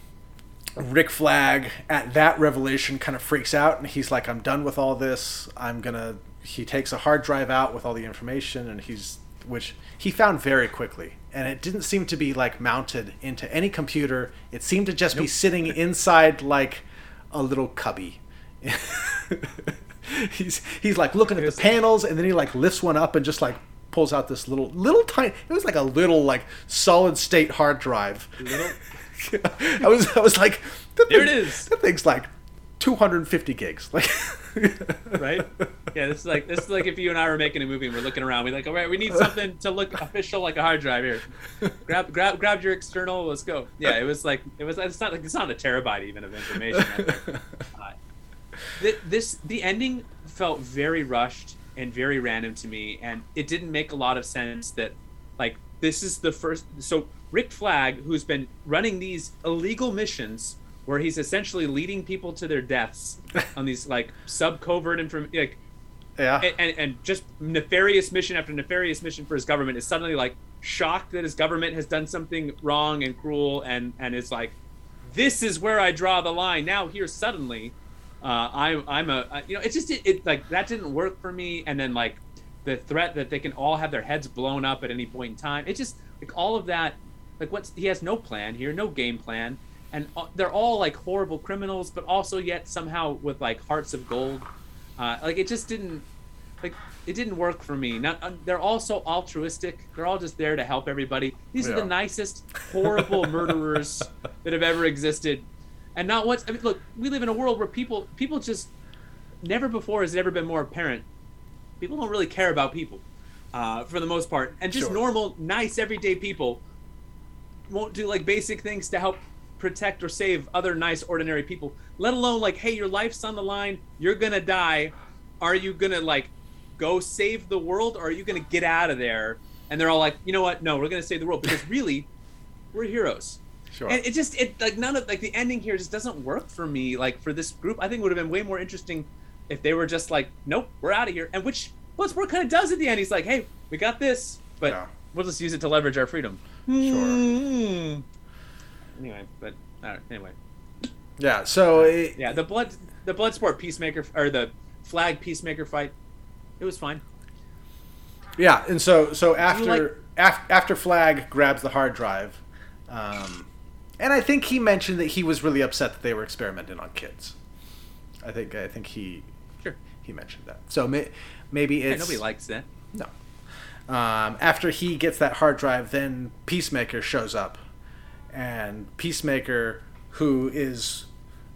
Rick Flag at that revelation kind of freaks out and he's like, I'm done with all this. I'm going to. He takes a hard drive out with all the information and he's which he found very quickly. And it didn't seem to be like mounted into any computer. It seemed to just nope. be sitting [LAUGHS] inside like a little cubby. [LAUGHS] he's he's like looking at the panels and then he like lifts one up and just like pulls out this little little tiny it was like a little like solid state hard drive. Little [LAUGHS] I was I was like there it is. That thing's like 250 gigs. Like [LAUGHS] right? Yeah, this is like this is like if you and I were making a movie and we're looking around, we're like, all right, we need something to look official like a hard drive here. Grab grab grab your external, let's go. Yeah, it was like it was it's not like it's not a terabyte even of information. [LAUGHS] Uh, this the ending felt very rushed and very random to me, and it didn't make a lot of sense that like this is the first so Rick Flag, who's been running these illegal missions where he's essentially leading people to their deaths [LAUGHS] on these like sub covert information like yeah and, and, and just nefarious mission after nefarious mission for his government is suddenly like shocked that his government has done something wrong and cruel and and it's like this is where i draw the line now here suddenly uh, I, I'm a, you know, it's just, it, it, like, that didn't work for me. And then, like, the threat that they can all have their heads blown up at any point in time. It just, like, all of that, like, what's, he has no plan here, no game plan and they're all like horrible criminals, but also yet somehow with like hearts of gold. Uh, like it just didn't like it didn't work for me. Not uh, they're all so altruistic. They're all just there to help everybody. These yeah. are the nicest, horrible [LAUGHS] murderers that have ever existed. And not once. I mean, look, we live in a world where people people just never before has it ever been more apparent. People don't really care about people uh, for the most part, and just sure. normal, nice, everyday people won't do like basic things to help protect or save other nice ordinary people let alone like hey your life's on the line you're gonna die are you gonna like go save the world or are you gonna get out of there and they're all like you know what no we're gonna save the world because [LAUGHS] really we're heroes Sure. And it just it like none of like the ending here just doesn't work for me. Like for this group, I think would have been way more interesting if they were just like, nope, we're out of here. And which Bloodsport kind of does at the end. He's like, hey, we got this, but yeah. we'll just use it to leverage our freedom. Sure. Mm-hmm anyway, but uh, anyway. Yeah. So it, yeah, the blood the Bloodsport Peacemaker or the Flag Peacemaker fight, it was fine. Yeah, and so so after like- af, after Flag grabs the hard drive, um, and I think he mentioned that he was really upset that they were experimenting on kids. I think I think he Sure. he mentioned that. So may, maybe Yeah, it's nobody likes that. no. Um, after he gets that hard drive, then Peacemaker shows up, and Peacemaker, who is,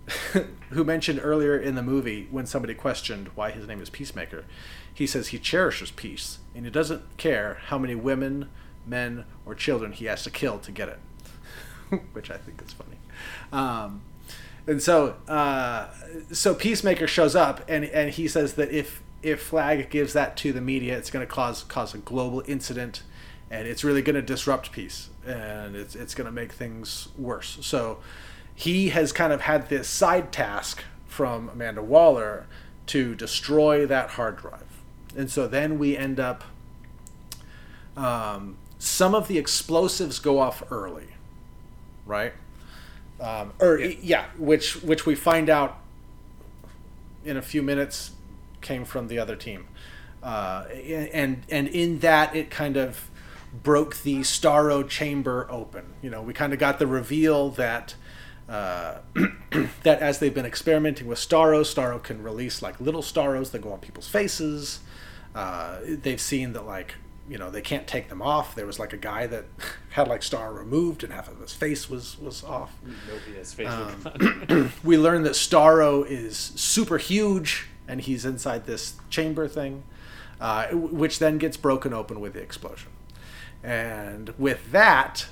[LAUGHS] who mentioned earlier in the movie when somebody questioned why his name is Peacemaker, he says he cherishes peace and he doesn't care how many women, men, or children he has to kill to get it, [LAUGHS] which I think is funny. Um, and so, uh, so Peacemaker shows up, and and he says that if if Flag gives that to the media, it's going to cause cause a global incident, and it's really going to disrupt peace, and it's it's going to make things worse. So, he has kind of had this side task from Amanda Waller to destroy that hard drive, and so then we end up. Um, some of the explosives go off early, right? um, or Yeah. yeah. which which we find out in a few minutes came from the other team, uh, and and in that it kind of broke the Starro chamber open. You know, we kind of got the reveal that. Uh, [CLEARS THROAT] that as they've been experimenting with Starro, Starro can release like little Starros that go on people's faces. Uh, they've seen that like you know they can't take them off. There was like a guy that [LAUGHS] had like Starro removed and half of his face was was off. Face Um, [CLEARS THROAT] [LAUGHS] we learned that Starro is super huge and he's inside this chamber thing, uh, which then gets broken open with the explosion. And with that,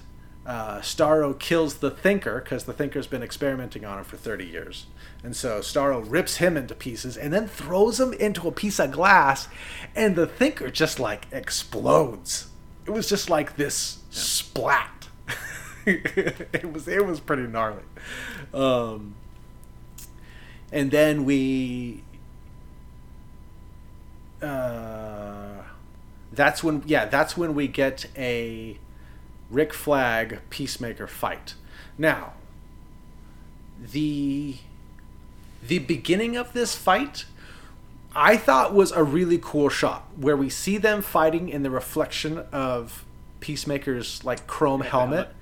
uh, Starro kills the Thinker because the Thinker's been experimenting on him for 30 years. And so Starro rips him into pieces and then throws him into a piece of glass, and the Thinker just like explodes. It was just like this splat. [LAUGHS] it was it was pretty gnarly. Um, and then we uh, that's when yeah that's when we get a Rick Flag Peacemaker fight. Now the the beginning of this fight I thought was a really cool shot where we see them fighting in the reflection of Peacemaker's like chrome the helmet. helmet.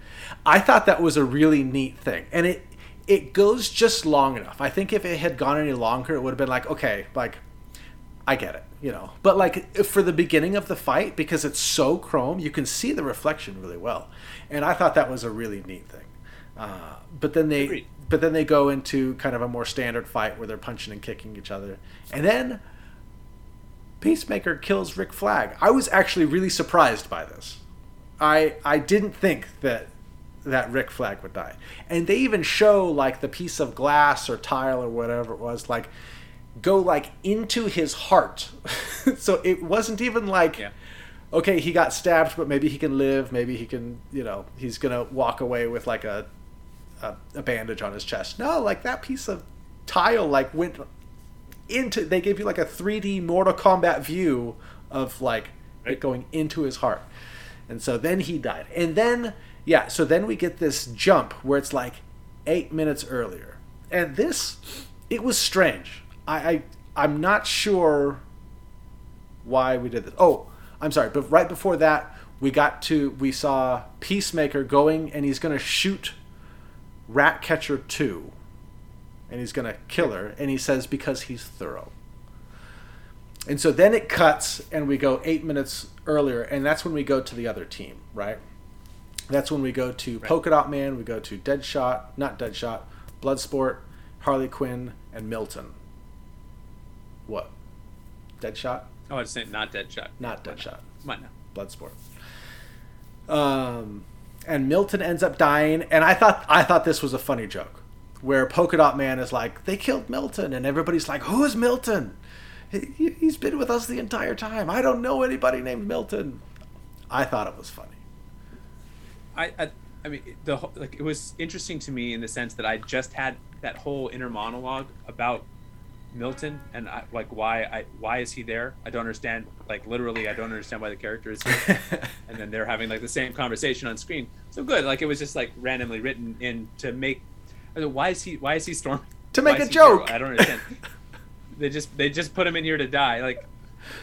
I thought that was a really neat thing. And it it goes just long enough. I think if it had gone any longer it would have been like okay, like I get it, you know. But like for the beginning of the fight because it's so chrome, you can see the reflection really well. And I thought that was a really neat thing. Uh, but then they Agreed. but then they go into kind of a more standard fight where they're punching and kicking each other. And then Peacemaker kills Rick Flag. I was actually really surprised by this. I I didn't think that that Rick Flag would die. And they even show like the piece of glass or tile or whatever it was like go like into his heart. [LAUGHS] so it wasn't even like Yeah. okay, he got stabbed but maybe he can live, maybe he can, you know, he's to walk away with like a, a a bandage on his chest. No, like that piece of tile like went into they gave you like a 3D Mortal Kombat view of like it going into his heart. And so then he died. And then yeah, so then we get this jump where it's like 8 minutes earlier. And this it was strange. I, I I'm not sure why we did this. Oh, I'm sorry, but right before that, we got to we saw Peacemaker going and he's going to shoot Ratcatcher 2 and he's going to kill her and he says because he's thorough. And so then it cuts and we go 8 minutes earlier and that's when we go to the other team, right? That's when we go to Polka Dot Man, we go to Deadshot, not Deadshot, Bloodsport, Harley Quinn, and Milton. Deadshot? Oh, I'd say not Deadshot. Not Deadshot. Why not? Bloodsport. Um, and Milton ends up dying, and I thought I thought this was a funny joke, where Polka Dot Man is like, they killed Milton, and everybody's like, who is Milton? He, he's been with us the entire time. I don't know anybody named Milton. I thought it was funny. I, I, I mean, the like it was interesting to me in the sense that I just had that whole inner monologue about Milton and I, like why I why is he there? I don't understand. Like literally, I don't understand why the character is here. [LAUGHS] and then they're having like the same conversation on screen. So good. Like it was just like randomly written in to make. I mean, why is he? Why is he storming? To make a is he hero? joke. I don't understand. [LAUGHS] they just they just put him in here to die. Like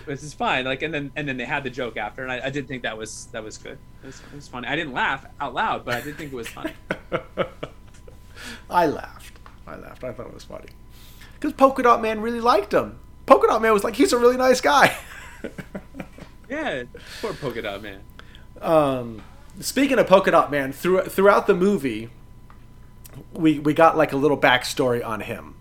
this is fine. Like, and then and then they had the joke after, and I, I did think that was that was good. It was, it was funny. I didn't laugh out loud, but I did think it was funny. [LAUGHS] I laughed. I laughed. I thought it was funny because Polka Dot Man really liked him. Polka Dot Man was like, he's a really nice guy. [LAUGHS] yeah, poor Polka Dot Man. Um, speaking of Polka Dot Man, through, throughout the movie, we we got like a little backstory on him,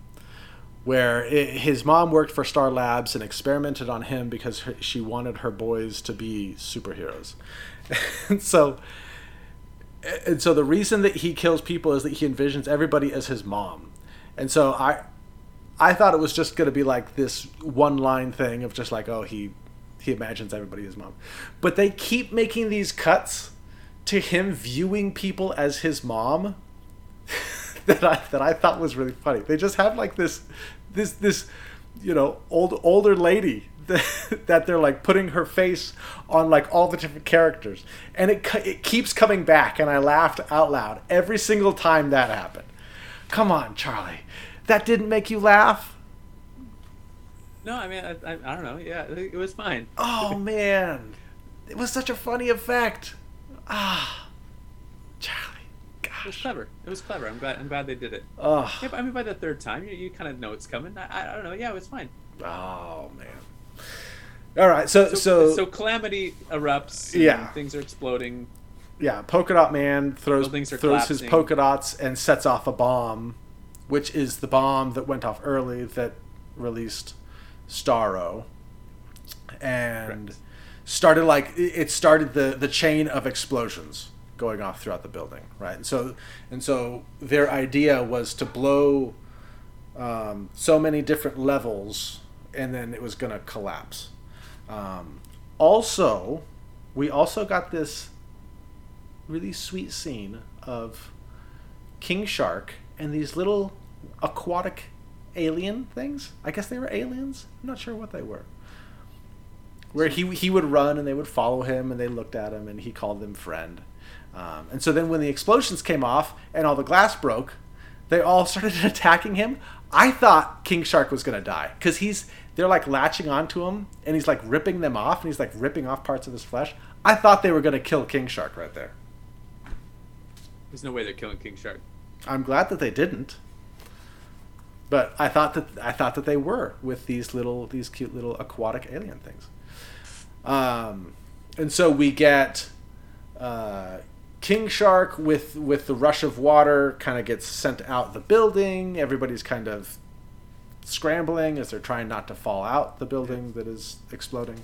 where it, his mom worked for Star Labs and experimented on him because her, she wanted her boys to be superheroes, [LAUGHS] and so. And so the reason that he kills people is that he envisions everybody as his mom, and so I, I thought it was just going to be like this one line thing of just like, oh, he he imagines everybody his mom. But they keep making these cuts to him viewing people as his mom [LAUGHS] that I that I thought was really funny. They just have like this this this you know old older lady [LAUGHS] that, that they're like putting her face on like all the different characters and it it keeps coming back and I laughed out loud every single time that happened. Come on, Charlie. That didn't make you laugh? No, I mean, I, I, I don't know. Yeah, it was fine. Oh [LAUGHS] man, it was such a funny effect. Ah, Charlie. Gosh. It was clever. It was clever. I'm glad. I'm glad they did it. Oh. Yeah, I mean, by the third time, you, you kind of know it's coming. I, I don't know. Yeah, it was fine. Oh man. All right, so So, so, so calamity erupts. and Yeah. things are exploding. yeah, polka dot man throws throws his polka dots and sets off a bomb, which is the bomb that went off early that released Starro, and Correct. started like it started the the chain of explosions going off throughout the building, right? And so and so their idea was to blow um, so many different levels, and then it was going to collapse. Um, also, we also got this really sweet scene of King Shark and these little aquatic alien things. I guess they were aliens. I'm not sure what they were. Where he he would run and they would follow him and they looked at him and he called them friend. Um, and so then when the explosions came off and all the glass broke, they all [LAUGHS] started attacking him. I thought King Shark was gonna die because he's they're like latching onto him and he's like ripping them off and he's like ripping off parts of his flesh. I thought they were gonna kill King Shark right there. There's no way they're killing King Shark. I'm glad that they didn't. But I thought that I thought that they were with these little these cute little aquatic alien things. Um, and so we get uh, King Shark with with the rush of water kind of gets sent out the building. Everybody's kind of scrambling as they're trying not to fall out the building that is exploding.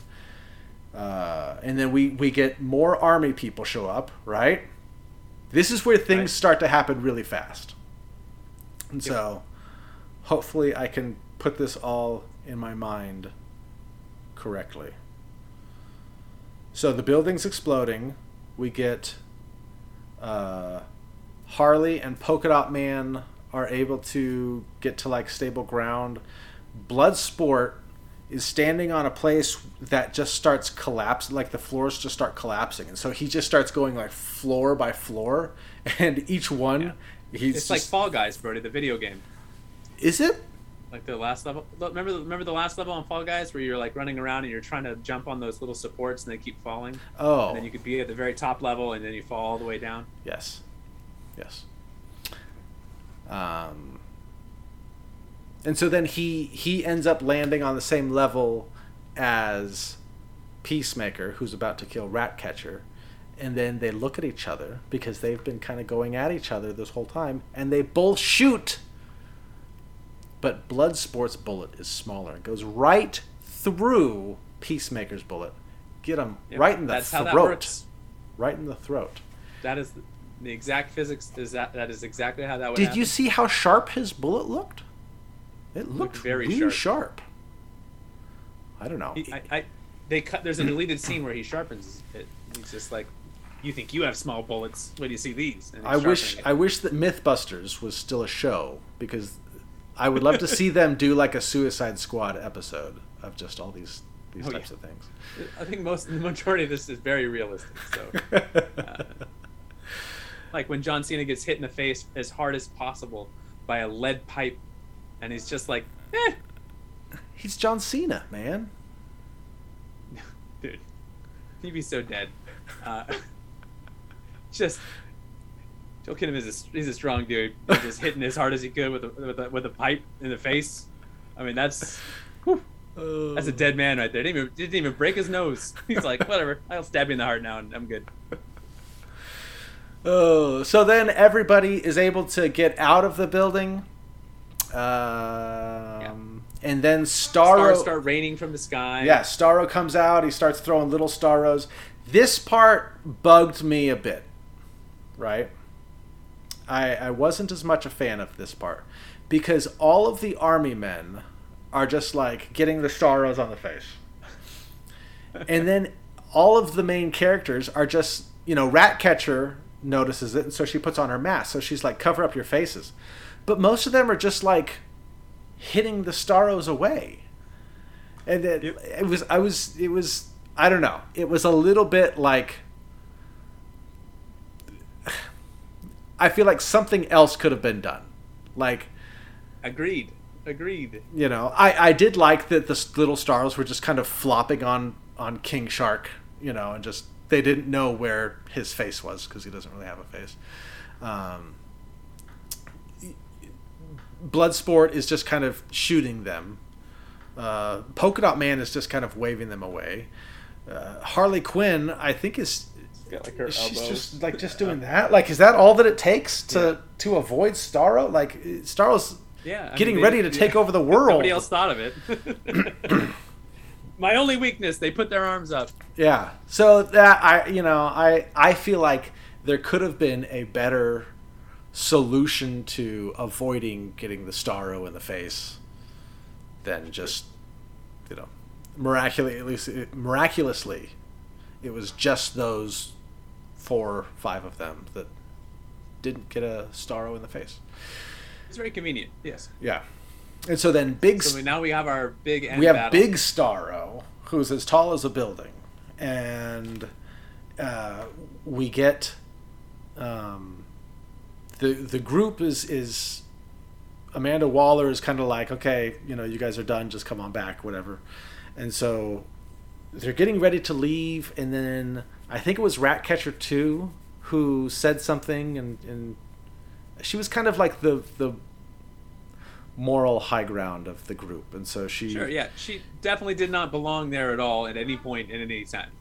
Uh, and then we we get more army people show up, right? This is where things Right. start to happen really fast. And so hopefully I can put this all in my mind correctly. So the building's exploding. We get uh, Harley and Polka Dot Man are able to get to like stable ground. Bloodsport is standing on a place that just starts collapsing, like the floors just start collapsing, and so he just starts going like floor by floor, [LAUGHS] and each one Yeah. he's It's like Fall Guys, Brody, the video game. Is it? Like the last level. Remember, the- remember the last level on Fall Guys where you're like running around and you're trying to jump on those little supports and they keep falling. Oh, And then you could be at the very top level and then you fall all the way down. Yes. Yes. Um, and so then he he ends up landing on the same level as Peacemaker, who's about to kill Ratcatcher. And then they look at each other because they've been kind of going at each other this whole time, and they both shoot. But Bloodsport's bullet is smaller. It goes right through Peacemaker's bullet. Get him Yep, right in the That's throat. how that works. Right in the throat. That is the, exact physics. Is that that is exactly how that would Did happen. you see how sharp his bullet looked? It looked very really sharp. sharp. I don't know. He, I, I, they cut. There's a [CLEARS THROAT] deleted scene where he sharpens it. He's just like, "You think you have small bullets? Do you see these?" I wish sharpening I wish that MythBusters was still a show because I would love to see them do like a Suicide Squad episode of just all these these Oh, types yeah. of things. I think most the majority of this is very realistic. So, [LAUGHS] uh, like when John Cena gets hit in the face as hard as possible by a lead pipe, and he's just like, "Eh, He's John Cena, man. [LAUGHS] dude, he'd be so dead. Uh, [LAUGHS] just Joel Kinnaman is a, he's a strong dude. He's just hitting as hard as he could with a, with a, with a pipe in the face. I mean, that's whew, that's a dead man right there. Didn't even, didn't even break his nose. [LAUGHS] He's like, whatever, I'll stab you in the heart now, and I'm good. Oh, so then everybody is able to get out of the building. Um, And then Starro. Stars start raining from the sky. Yeah, Starro comes out. He starts throwing little Starros. This part bugged me a bit, right? I, I wasn't as much a fan of this part because all of the army men are just like getting the Starros on the face. and then all of the main characters are just, you know, Ratcatcher notices it, and so she puts on her mask. So she's like, cover up your faces. But most of them are just like hitting the Starros away. And it, it was, I was, it was, I don't know. It was a little bit like, I feel like something else could have been done. Like, Agreed. Agreed. you know, I, I did like that the little stars were just kind of flopping on on King Shark, you know, and just they didn't know where his face was because he doesn't really have a face. Um, Bloodsport is just kind of shooting them. Uh, Polka Dot Man is just kind of waving them away. Uh, Harley Quinn, I think, is Got like her she's elbows. just like just doing [LAUGHS] that. Like, is that all that it takes to Yeah. to avoid Starro? Like, Starro's Yeah, I getting mean, they- ready to take over the [LAUGHS] world. Nobody else thought of it. [CLEARS THROAT] My only weakness, they put their arms up. Yeah. So that I, you know, I I feel like there could have been a better solution to avoiding getting the Starro in the face than just, you know, miraculously, at least miraculously, it was just those four, or five of them that didn't get a Starro in the face. It's very convenient. Yes. Yeah. And so then Big So now we have our big we have battle. Big Starro, who's as tall as a building, and uh, we get um, the the group is is Amanda Waller is kind of like, okay, you know, you guys are done, just come on back, whatever, and so they're getting ready to leave, and then I think it was Ratcatcher two who said something, and and she was kind of like the the moral high ground of the group, and so she Sure. Yeah. She definitely did not belong there at all at any point in any time.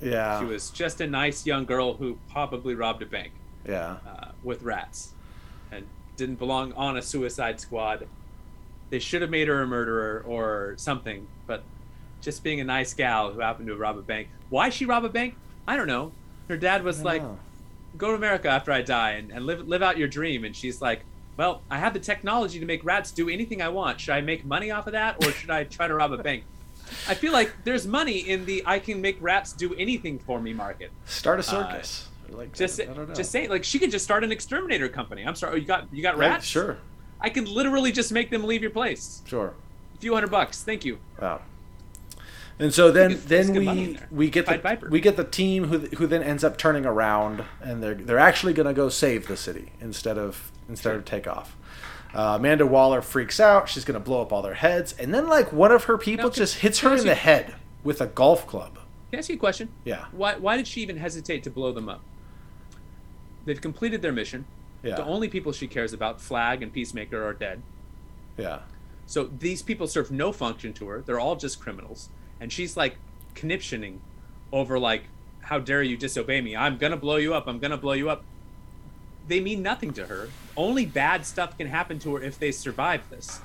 yeah She was just a nice young girl who probably robbed a bank yeah uh, with rats, and didn't belong on a suicide squad. They should have made her a murderer or something, but just being a nice gal who happened to rob a bank. Why she rob a bank? I don't know. Her dad was like, know. go to America after I die and, and live live out your dream. And she's like, well, I have the technology to make rats do anything I want. Should I make money off of that, or should I try to rob a bank? I feel like there's money in the I can make rats do anything for me market. start a circus like Uh, Just I, don't know. just say like she could just start an exterminator company. I'm sorry, oh, you got you got Right, rats? sure I can literally just make them leave your place. sure A few hundred bucks. Thank you. wow and so then there's then in we we get the Piper. we get the team who who then ends up turning around and they're they're actually going to go save the city instead of instead of take off. Uh, Amanda Waller freaks out. She's going to blow up all their heads, and then like one of her people can- just hits her in ask the you- head with a golf club. Can I ask you a question? Yeah, Why why did she even hesitate to blow them up? They've completed their mission. yeah, The only people she cares about, Flag and Peacemaker, are dead. yeah. So these people serve no function to her. They're all just criminals. And she's like conniptioning over like, how dare you disobey me? I'm gonna blow you up. I'm gonna blow you up. They mean nothing to her. Only bad stuff can happen to her if they survive this.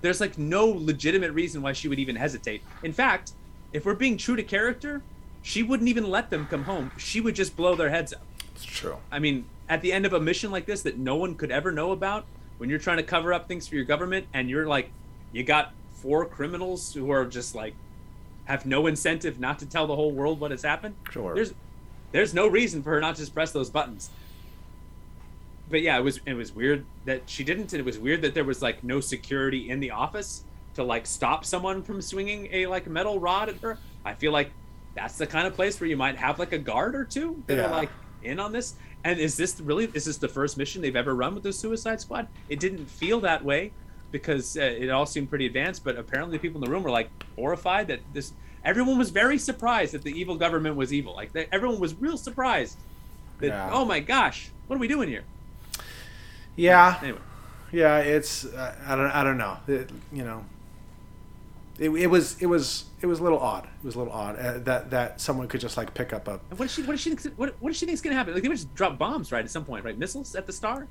There's like no legitimate reason why she would even hesitate. In fact, if we're being true to character, she wouldn't even let them come home. She would just blow their heads up. It's true. I mean, at the end of a mission like this that no one could ever know about, when you're trying to cover up things for your government and you're like, you got four criminals who are just like, have no incentive not to tell the whole world what has happened. Sure. There's, there's no reason for her not to just press those buttons. But yeah, it was it was weird that she didn't. and It was weird that there was like no security in the office to like stop someone from swinging a like metal rod at her. I feel like that's the kind of place where you might have like a guard or two that Yeah. are like in on this. And is this really is this the first mission they've ever run with the Suicide Squad? It didn't feel that way because uh, it all seemed pretty advanced. But apparently, the people in the room were like horrified that this everyone was very surprised that the evil government was evil. Like they, everyone was real surprised. That, Yeah. Oh my gosh, what are we doing here? Yeah, Anyway, yeah. It's uh, I don't I don't know. It, you know, it, it was it was it was a little odd. It was a little odd uh, that that someone could just like pick up a what does she? What does she? think- What, what does she think's gonna happen? Like they would just drop bombs, right? At some point, right? Missiles at the star.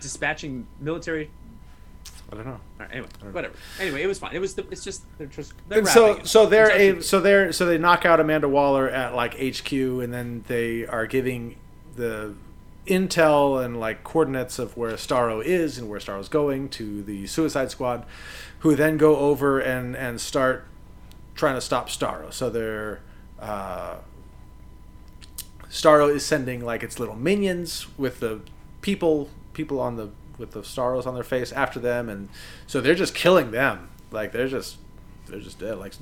Dispatching military. I don't know. All right, anyway, whatever. Anyway, it was fine. It was. The, it's just they're just. They're And so it. so they're a, so they're so they knock out Amanda Waller at like HQ and then they are giving the intel and like coordinates of where Starro is and where Starro's going to the Suicide Squad, who then go over and and start trying to stop Starro. So they're uh, Starro is sending like its little minions with the people people on the with the Starros on their face after them, and so they're just killing them. Like they're just they're just dead. Like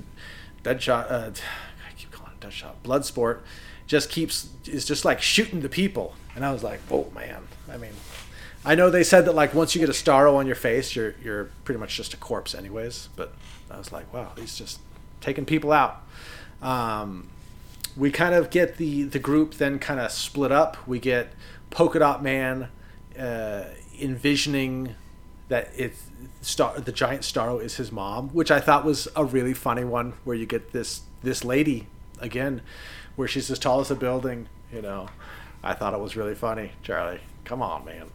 Deadshot, uh, [SIGHS] I keep calling it Deadshot. Bloodsport just keeps is just like shooting the people, and I was like, oh man. I mean, I know they said that like once you get a Starro on your face, you're you're pretty much just a corpse anyways. But I was like, wow, he's just taking people out. Um, we kind of get the the group then kind of split up. We get Polka Dot Man uh, envisioning that it's star the giant Starro is his mom, which I thought was a really funny one. Where you get this this lady again, where she's as tall as a building. You know, I thought it was really funny. Charlie, come on, man.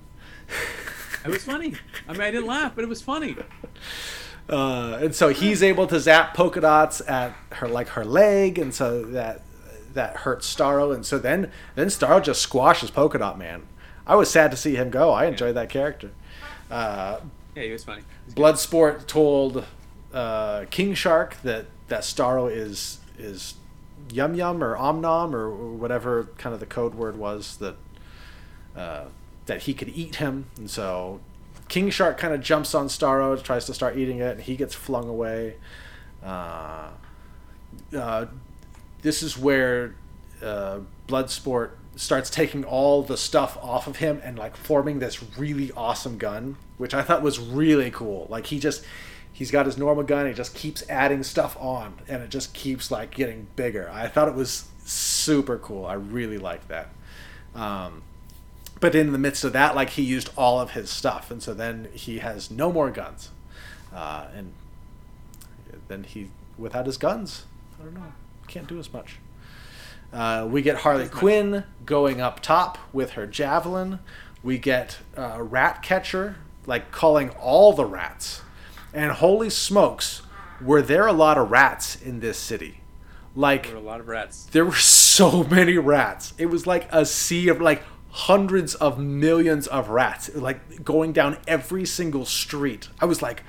It was funny. I mean, I didn't laugh, but it was funny. Uh, and so he's able to zap polka dots at her like her leg, and so that that hurts Starro, and so then then Starro just squashes polka dot man. I was sad to see him go. I enjoyed that character. Uh, Yeah, he was funny. Bloodsport told uh, King Shark that that Starro is is Yum Yum or Om Nom or whatever kind of the code word was that uh, that he could eat him, and so King Shark kind of jumps on Starro, tries to start eating it, and he gets flung away. Uh, uh, this is where uh, Bloodsport starts taking all the stuff off of him and like forming this really awesome gun, which I thought was really cool. Like he just he's got his normal gun, he just keeps adding stuff on, and it just keeps like getting bigger. I thought it was super cool. I really liked that. Um, but in the midst of that, like he used all of his stuff, and so then he has no more guns, uh, and then he without his guns, I don't know, can't do as much. Uh, we get Harley Quinn going up top with her javelin. We get uh, Ratcatcher like calling all the rats, and holy smokes, were there a lot of rats in this city? Like There were a lot of rats. there were [LAUGHS] so many rats. It was like a sea of like hundreds of millions of rats, like going down every single street. I was like,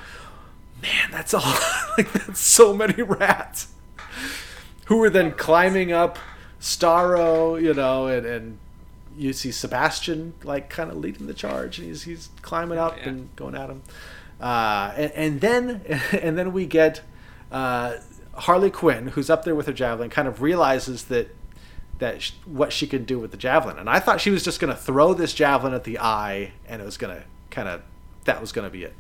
man, that's all. [LAUGHS] like that's so many rats. Who were then climbing up Starro, you know, and and you see Sebastian like kind of leading the charge, and he's he's climbing up Yeah. and going at him. Uh, and, and then [LAUGHS] and then we get uh, Harley Quinn, who's up there with her javelin, kind of realizes that that sh- what she can do with the javelin. And I thought she was just going to throw this javelin at the eye, and it was going to kind of that was going to be it.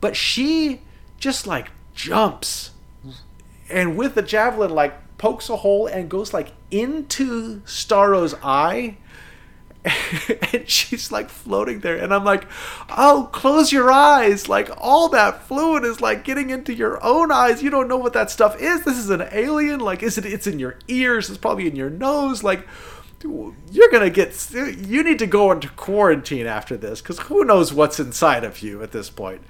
But she just like jumps, and with the javelin, like pokes a hole and goes like into Starro's eye. [LAUGHS] and she's like floating there and i'm like oh close your eyes. Like all that fluid is like getting into your own eyes. You don't know what that stuff is. This is an alien. Like is it it's in your ears. It's probably in your nose. Like you're gonna get you need to go into quarantine after this because who knows what's inside of you at this point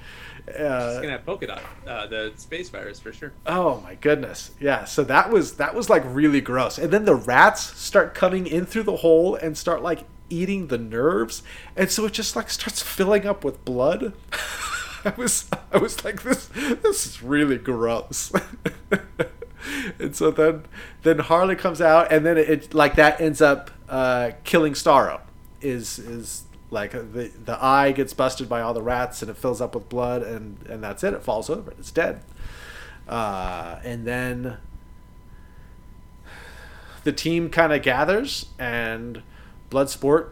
It's uh, gonna have polka dot, uh, the space virus for sure. Oh my goodness. Yeah, so that was that was like really gross. And then the rats start coming in through the hole and start like eating the nerves. And so it just like starts filling up with blood. [LAUGHS] I was I was like this this is really gross. [LAUGHS] and so then then Harley comes out and then it, it like that ends up uh, killing Starro. Is is like the the eye gets busted by all the rats and it fills up with blood and and that's it. It falls over. It's dead. Uh, and then the team kind of gathers, and Bloodsport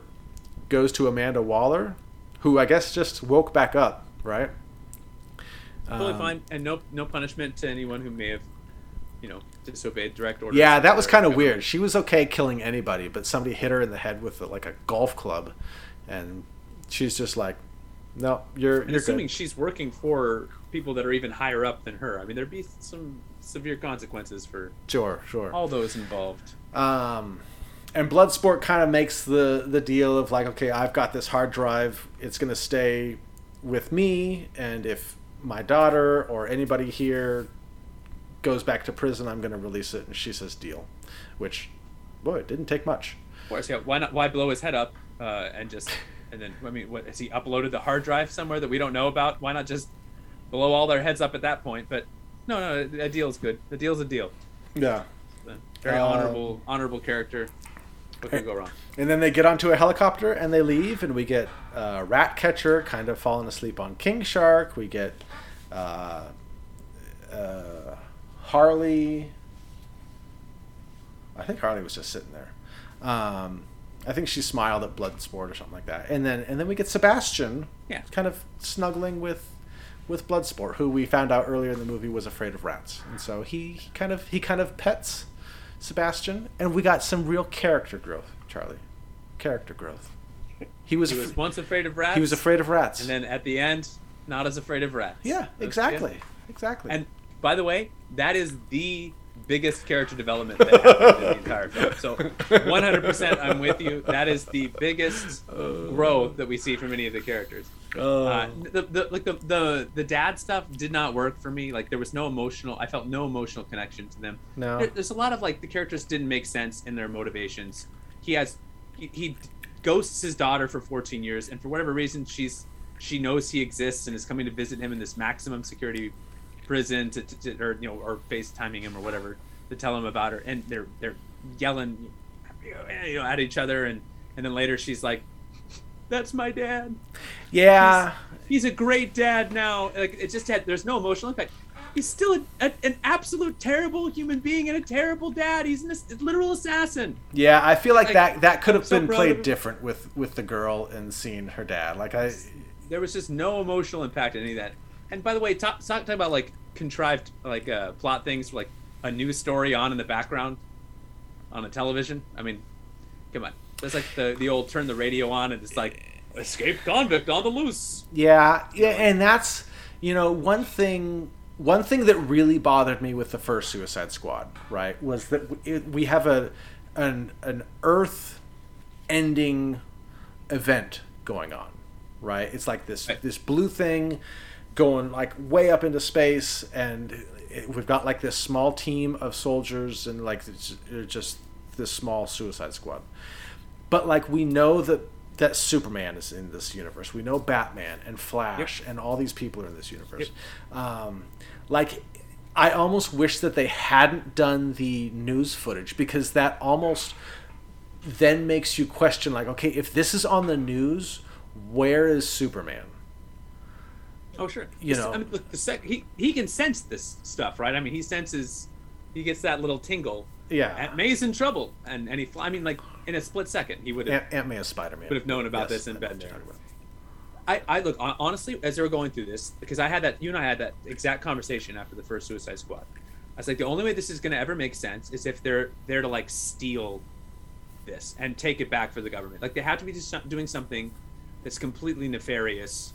goes to Amanda Waller, who I guess just woke back up, right? Totally Um, fine, and no no punishment to anyone who may have you know, disobeyed direct orders. Yeah, that was kind of weird. She was okay killing anybody, but somebody hit her in the head with like a golf club, and she's just like, "No, you're And you're assuming good." she's working for people that are even higher up than her, I mean, there'd be some severe consequences for Sure, sure. all those involved. Um, and Bloodsport kind of makes the the deal of like, okay, I've got this hard drive. It's gonna stay with me, and if my daughter or anybody here goes back to prison, I'm gonna release it. And she says, "Deal," which, boy, it didn't take much. Of course, yeah. Why not? Why blow his head up uh, and just and then I mean, what has he uploaded the hard drive somewhere that we don't know about? Why not just blow all their heads up at that point? But no, no, the deal's good. The deal's a deal. Yeah. Very Um, honorable, honorable character. What can go wrong? And then they get onto a helicopter and they leave, and we get uh, Ratcatcher kind of falling asleep on King Shark. We get uh, uh, Harley. I think Harley was just sitting there. Um, I think she smiled at Bloodsport or something like that. And then and then we get Sebastian, Yeah. kind of snuggling with with Bloodsport, who we found out earlier in the movie was afraid of rats, and so he, he kind of he kind of pets Sebastian, and we got some real character growth, Charlie. Character growth. He was He af- was once afraid of rats. he was afraid of rats. and then at the end, not as afraid of rats. yeah, exactly, yeah. exactly. And by the way, that is the biggest character development that happened in the entire film. So 100% I'm with you. That is the biggest growth that we see from any of the characters. Uh, the, the like the, the the dad stuff did not work for me. Like there was no emotional. I felt no emotional connection to them. No. There- there's a lot of like the characters didn't make sense in their motivations. He has he, he ghosts his daughter for 14 years, and for whatever reason, she's she knows he exists and is coming to visit him in this maximum security prison to, to, to or you know or FaceTiming him or whatever to tell him about her, and they're they're yelling you know at each other, and and then later she's like, "That's my dad." yeah, he's a great dad now. Like it just had there's no emotional impact. He's still a, a, an absolute terrible human being and a terrible dad. He's a literal assassin. yeah. I feel like, Like, that that could have so been played different with with the girl and seeing her dad. Like I, There was just no emotional impact in any of that. And by the way, talk, talk about like contrived like uh, plot things, like a news story on in the background on a television. I mean, come on. That's like the the old turn the radio on and it's like escaped convict on the loose. Yeah, yeah, and that's you know one thing. One thing that really bothered me with the first Suicide Squad, right, was that we have a an an Earth ending event going on, right? It's like this Right. this blue thing going like way up into space, and we've got like this small team of soldiers and like it's just this small Suicide Squad but like we know that that Superman is in this universe. We know Batman and Flash and all these people are in this universe. Um, like, I almost wish that they hadn't done the news footage because that almost then makes you question, like, okay, if this is on the news, where is Superman? Oh sure. You This- know. I mean, look, the sec- he he can sense this stuff, right? I mean, he senses, he gets that little tingle. Yeah. Aunt May's in trouble, and and he. fly- I mean, like in a split second, he would have. Aunt, Aunt May is Spider Man. Would have known about this and been there. I, I look honestly as they were going through this because I had that you and I had that exact conversation after the first Suicide Squad. I was like, the only way this is going to ever make sense is if they're there to like steal this and take it back for the government. Like they have to be just doing something that's completely nefarious.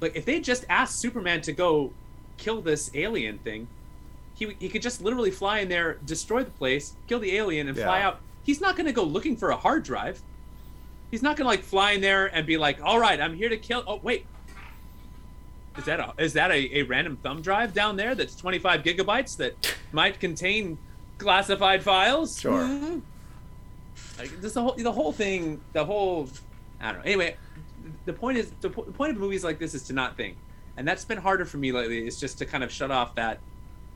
Like if they just asked Superman to go kill this alien thing, he he could just literally fly in there, destroy the place, kill the alien, and fly out. He's not going to go looking for a hard drive. He's not gonna like fly in there and be like, "All right, I'm here to kill." Oh wait, is that a is that a, a random thumb drive down there that's 25 gigabytes that [LAUGHS] might contain classified files? Sure. Mhm. [LAUGHS] Like the whole the whole thing the whole I don't know. Anyway, the point is the, po- the point of movies like this is to not think, and that's been harder for me lately. Is just to kind of shut off that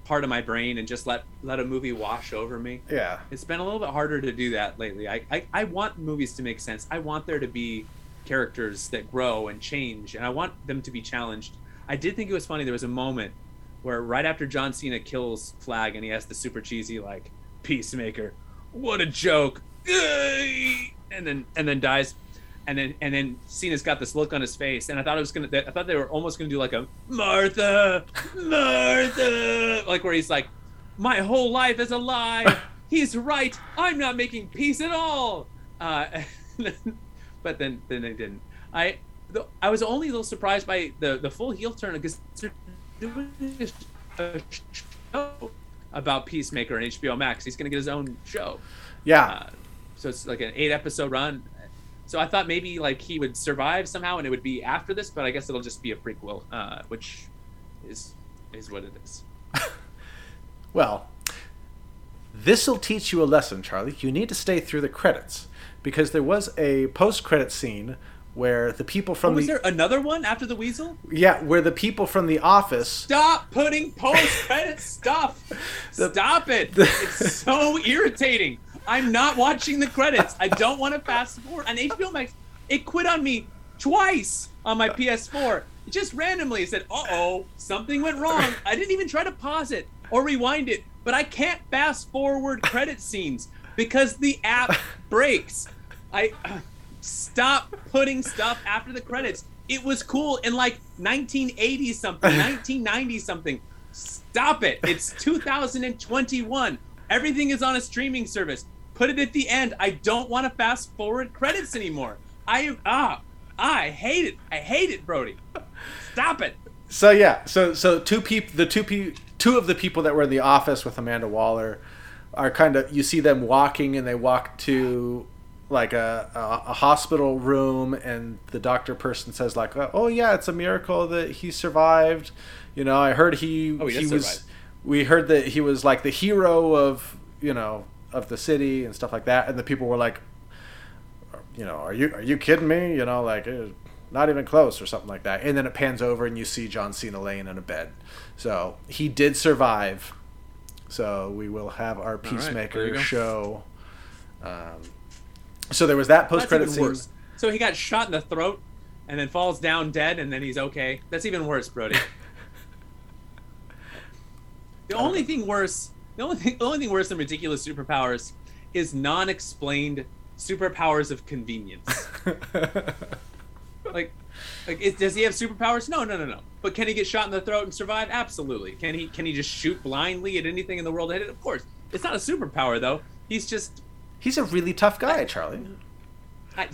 part of my brain and just let let a movie wash over me Yeah. it's been a little bit harder to do that lately. I, I, I want movies to make sense. I want there to be characters that grow and change, and I want them to be challenged. I did think it was funny. There was a moment where right after John Cena kills Flag and he has the super cheesy like Peacemaker, what a joke, and then and then dies, and then and then Cena's got this look on his face, and I thought it was gonna. I thought they were almost gonna do like a Martha, Martha, like where he's like my whole life is a lie. [LAUGHS] He's right. I'm not making peace at all. Uh, [LAUGHS] but then then they didn't. I I was only a little surprised by the the full heel turn because they're doing a show about Peacemaker on HBO Max. He's going to get his own show. Yeah. Uh, so it's like an eight episode run. So I thought maybe like he would survive somehow and it would be after this, but I guess it'll just be a prequel, uh, which is is what it is. [LAUGHS] well, this will teach you a lesson, Charlie. You need to stay through the credits because there was a post-credit scene where the people from oh, was the there another one after the weasel? yeah, where the people from the office Stop putting post-credit stuff. [LAUGHS] The- Stop it. the- it's so irritating. [LAUGHS] I'm not watching the credits. I don't want to fast forward. On HBO Max, it quit on me twice on my PS4. It just randomly said, "Uh oh, something went wrong." I didn't even try to pause it or rewind it, but I can't fast forward credit scenes because the app breaks. I [CLEARS THROAT] stop putting stuff after the credits. It was cool in like 1980 something, 1990 something. Stop it. It's 2021. Everything is on a streaming service. Put it at the end. I don't want to fast forward credits anymore. I ah I hate it. I hate it, Brody. Stop it. So yeah, so so two people, the two pe- two of the people that were in the office with Amanda Waller are kind of you see them walking and they walk to like a, a, a hospital room and the doctor person says like oh yeah it's a miracle that he survived you know i heard he Oh, he did was. We heard that he was like the hero of you know of the city and stuff like that and the people were like you know are you are you kidding me you know like eh, not even close or something like that and then it pans over and you see john cena laying in a bed so he did survive so we will have our peacemaker go. show um, so there was that post credit scene worse. So he got shot in the throat and then falls down dead and then he's okay. That's even worse, Brody. [LAUGHS] the only thing worse, the only thing, the only thing worse than ridiculous superpowers is non-explained superpowers of convenience. [LAUGHS] like, like is, does he have superpowers? No, no, no, no. But can he get shot in the throat and survive? Absolutely. Can he? Can he just shoot blindly at anything in the world? Ahead? Of it? Of course. It's not a superpower though. He's just he's a really tough guy charlie I,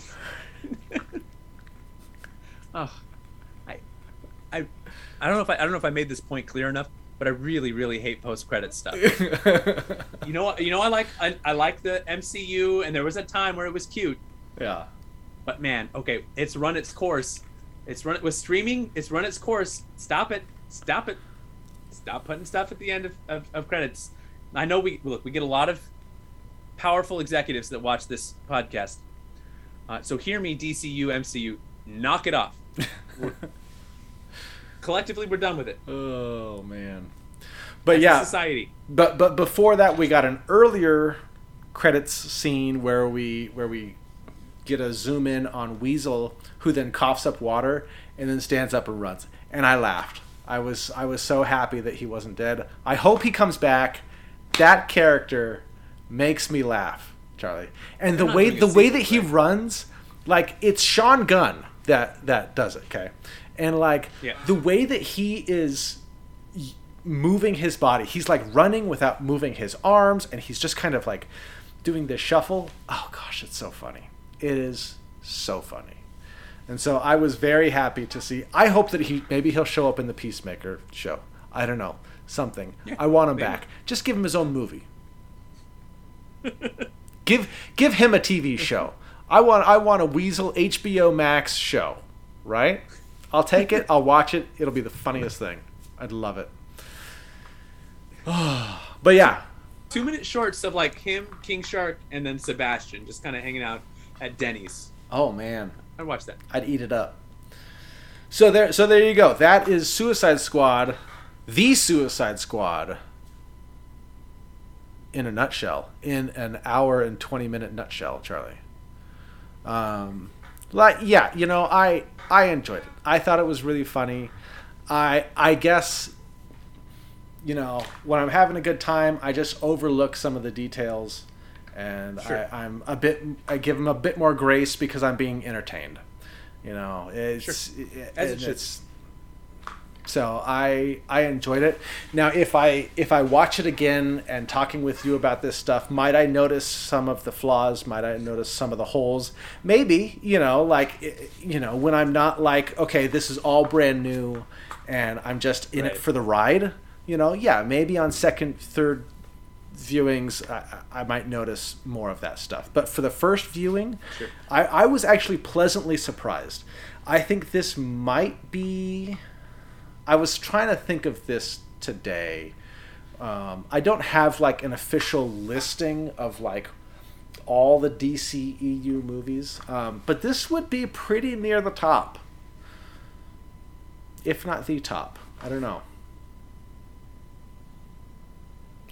[LAUGHS] [LAUGHS] oh, I, I, I don't know if I, I don't know if I made this point clear enough, but I really, really hate post credit stuff. [LAUGHS] you know what? You know I like I, I like the MCU, and there was a time where it was cute, yeah but man, okay, it's run its course. It's run with streaming. It's run its course. Stop it. Stop it. Stop putting stuff at the end of, of, of credits. I know we look. We get a lot of powerful executives that watch this podcast. Uh, so hear me, DCU, MCU, knock it off. [LAUGHS] Collectively, we're done with it. oh man. But a yeah society. but but before that we got an earlier credits scene where we where we get a zoom in on Weasel who then coughs up water and then stands up and runs. And I laughed. I was I was so happy that he wasn't dead. I hope he comes back. That character makes me laugh Charlie. And the way the way that he runs like it's Sean Gunn that that does it okay and like Yeah. the way that he is moving his body. He's like running without moving his arms, and he's just kind of like doing this shuffle. Oh gosh, it's so funny. It is so funny. And so I was very happy to see. I hope that he maybe he'll show up in the Peacemaker show. I don't know something. Yeah, I want him maybe. back. Just give him his own movie. give give him a TV show. I want I want a Weasel HBO Max show, right? I'll take it. I'll watch it. It'll be the funniest thing. I'd love it. [SIGHS] but yeah, Two minute shorts of like him, King Shark, and then Sebastian just kind of hanging out at Denny's. oh man, I'd watch that. I'd eat it up. So there, so there you go. That is Suicide Squad, the Suicide Squad, in a nutshell, in an hour and twenty minute nutshell, Charlie. Um, like yeah, you know, I I enjoyed it. I thought it was really funny. I I guess you know when I'm having a good time, I just overlook some of the details, and Sure. I, I'm a bit I give them a bit more grace because I'm being entertained. You know, it's Sure. it- As it it's So I I enjoyed it. Now if I if I watch it again and talking with you about this stuff, might I notice some of the flaws? Might I notice some of the holes? Maybe you know like eh, eh, you know when I'm not like okay this is all brand new, and I'm just in Right. it for the ride. You know yeah maybe on second third viewings I, I might notice more of that stuff. But for the first viewing, Sure. I, I was actually pleasantly surprised. I think this might be. I was trying to think of this today. Um, I don't have like an official listing of like all the DCEU movies, um, but this would be pretty near the top, if not the top. I don't know.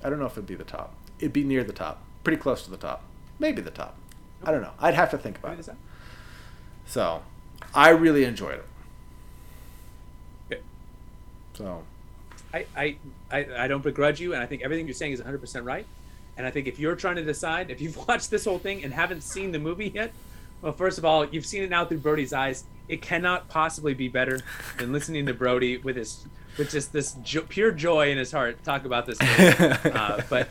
I don't know if it'd be the top. It'd be near the top, pretty close to the top, maybe the top. I don't know. I'd have to think about it. So, I really enjoyed it. So, I, I, I, I don't begrudge you, and I think everything you're saying is 100% right. And I think if you're trying to decide, if you've [LAUGHS] watched this whole thing and haven't seen the movie yet, well, first of all, you've seen it now through Brody's eyes. It cannot possibly be better than listening to Brody with his, with just this jo- pure joy in his heart talk about this movie. [LAUGHS] uh, but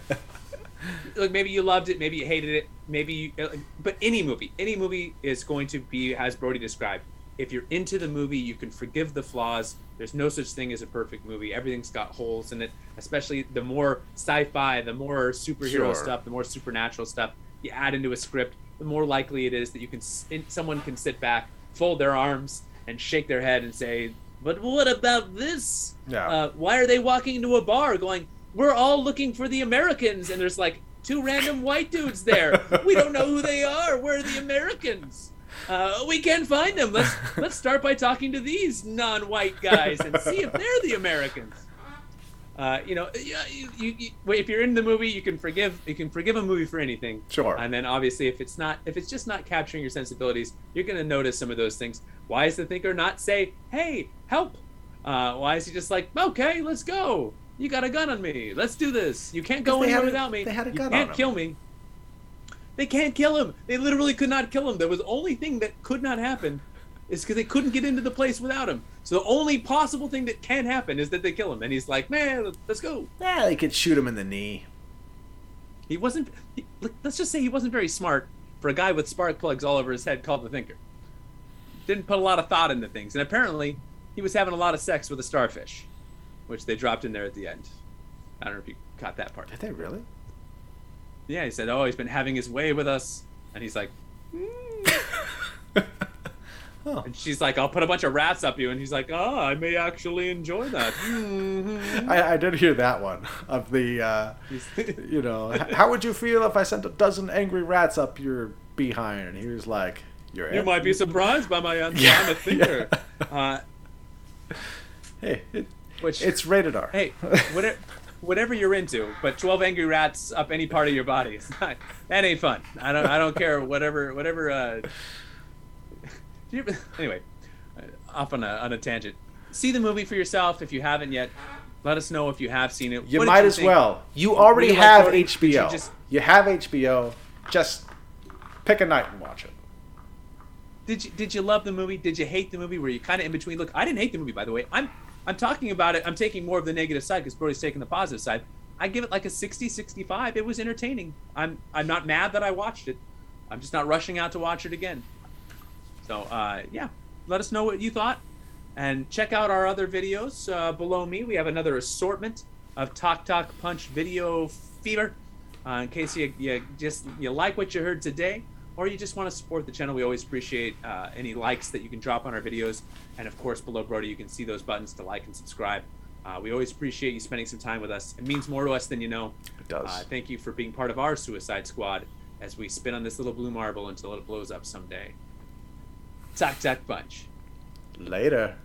look, maybe you loved it, maybe you hated it, maybe you, uh, but any movie, any movie is going to be as Brody described. If you're into the movie, you can forgive the flaws. There's no such thing as a perfect movie. Everything's got holes in it. Especially the more sci-fi, the more superhero Sure. stuff, the more supernatural stuff you add into a script, the more likely it is that you can someone can sit back, fold their arms, and shake their head and say, "But what about this? Yeah. Uh, why are they walking into a bar going, we're all looking for the Americans, and there's like two random white dudes there. We don't know who they are. Where are the Americans? Uh, we can't find them. Let's [LAUGHS] let's start by talking to these non-white guys and see if they're the Americans. Uh, you know, you, you, you, if you're in the movie, you can forgive you can forgive a movie for anything. Sure. And then obviously, if it's not if it's just not capturing your sensibilities, you're gonna notice some of those things. Why is the thinker not say, "Hey, help"? Uh, why is he just like, "Okay, let's go. You got a gun on me. Let's do this. You can't go anywhere a- without me. they had a gun. you can't on him." kill me." They can't kill him. They literally could not kill him. There was the only thing that could not happen is because they couldn't get into the place without him. So the only possible thing that can happen is that they kill him. And he's like, man, let's go. yeah, they could shoot him in the knee. He wasn't. He, let's just say he wasn't very smart for a guy with spark plugs all over his head called the Thinker. Didn't put a lot of thought into things, and apparently he was having a lot of sex with a starfish, which they dropped in there at the end. I don't know if you caught that part. Did they really? Yeah, he said, "Oh, he's been having his way with us," and he's like, Oh. [LAUGHS] and she's like, "I'll put a bunch of rats up you," and he's like, "Oh, I may actually enjoy that." Mhm. I, I did hear that one of the, uh, you know, how would you feel if I sent a dozen angry rats up your behind? And he was like, "You're you might be surprised by my answer. [LAUGHS] Yeah, I'm a thinker. yeah. Uh, Hey, it, which it's rated R. hey, whatever, whatever you're into, but 12 angry rats up any part of your body, not, that ain't fun. I don't, I don't care. Whatever, whatever. Uh, [LAUGHS] you anyway, uh, off on a on a tangent. See the movie for yourself if you haven't yet. Let us know if you have seen it. you What might as think? well. You already you like have Brody? Did you HBO. You, have HBO. Just pick a night and watch it. Did you did you love the movie? Did you hate the movie? Were you kind of in between? Look, I didn't hate the movie, by the way. I'm I'm talking about it. I'm taking more of the negative side because Brody's taking the positive side. I give it like a 60, 65. It was entertaining. I'm I'm not mad that I watched it. I'm just not rushing out to watch it again. So uh, yeah, let us know what you thought, and check out our other videos uh, below me. We have another assortment of Talk Talk Punch video fever. Uh, in case you, you just you like what you heard today, or you just want to support the channel, we always appreciate uh, any likes that you can drop on our videos. And of course, below Brody, you can see those buttons to like and subscribe. Uh, we always appreciate you spending some time with us. It means more to us than you know. It does. Uh, thank you for being part of our Suicide Squad as we spin on this little blue marble until it blows up someday. Tac Tac Punch. Later.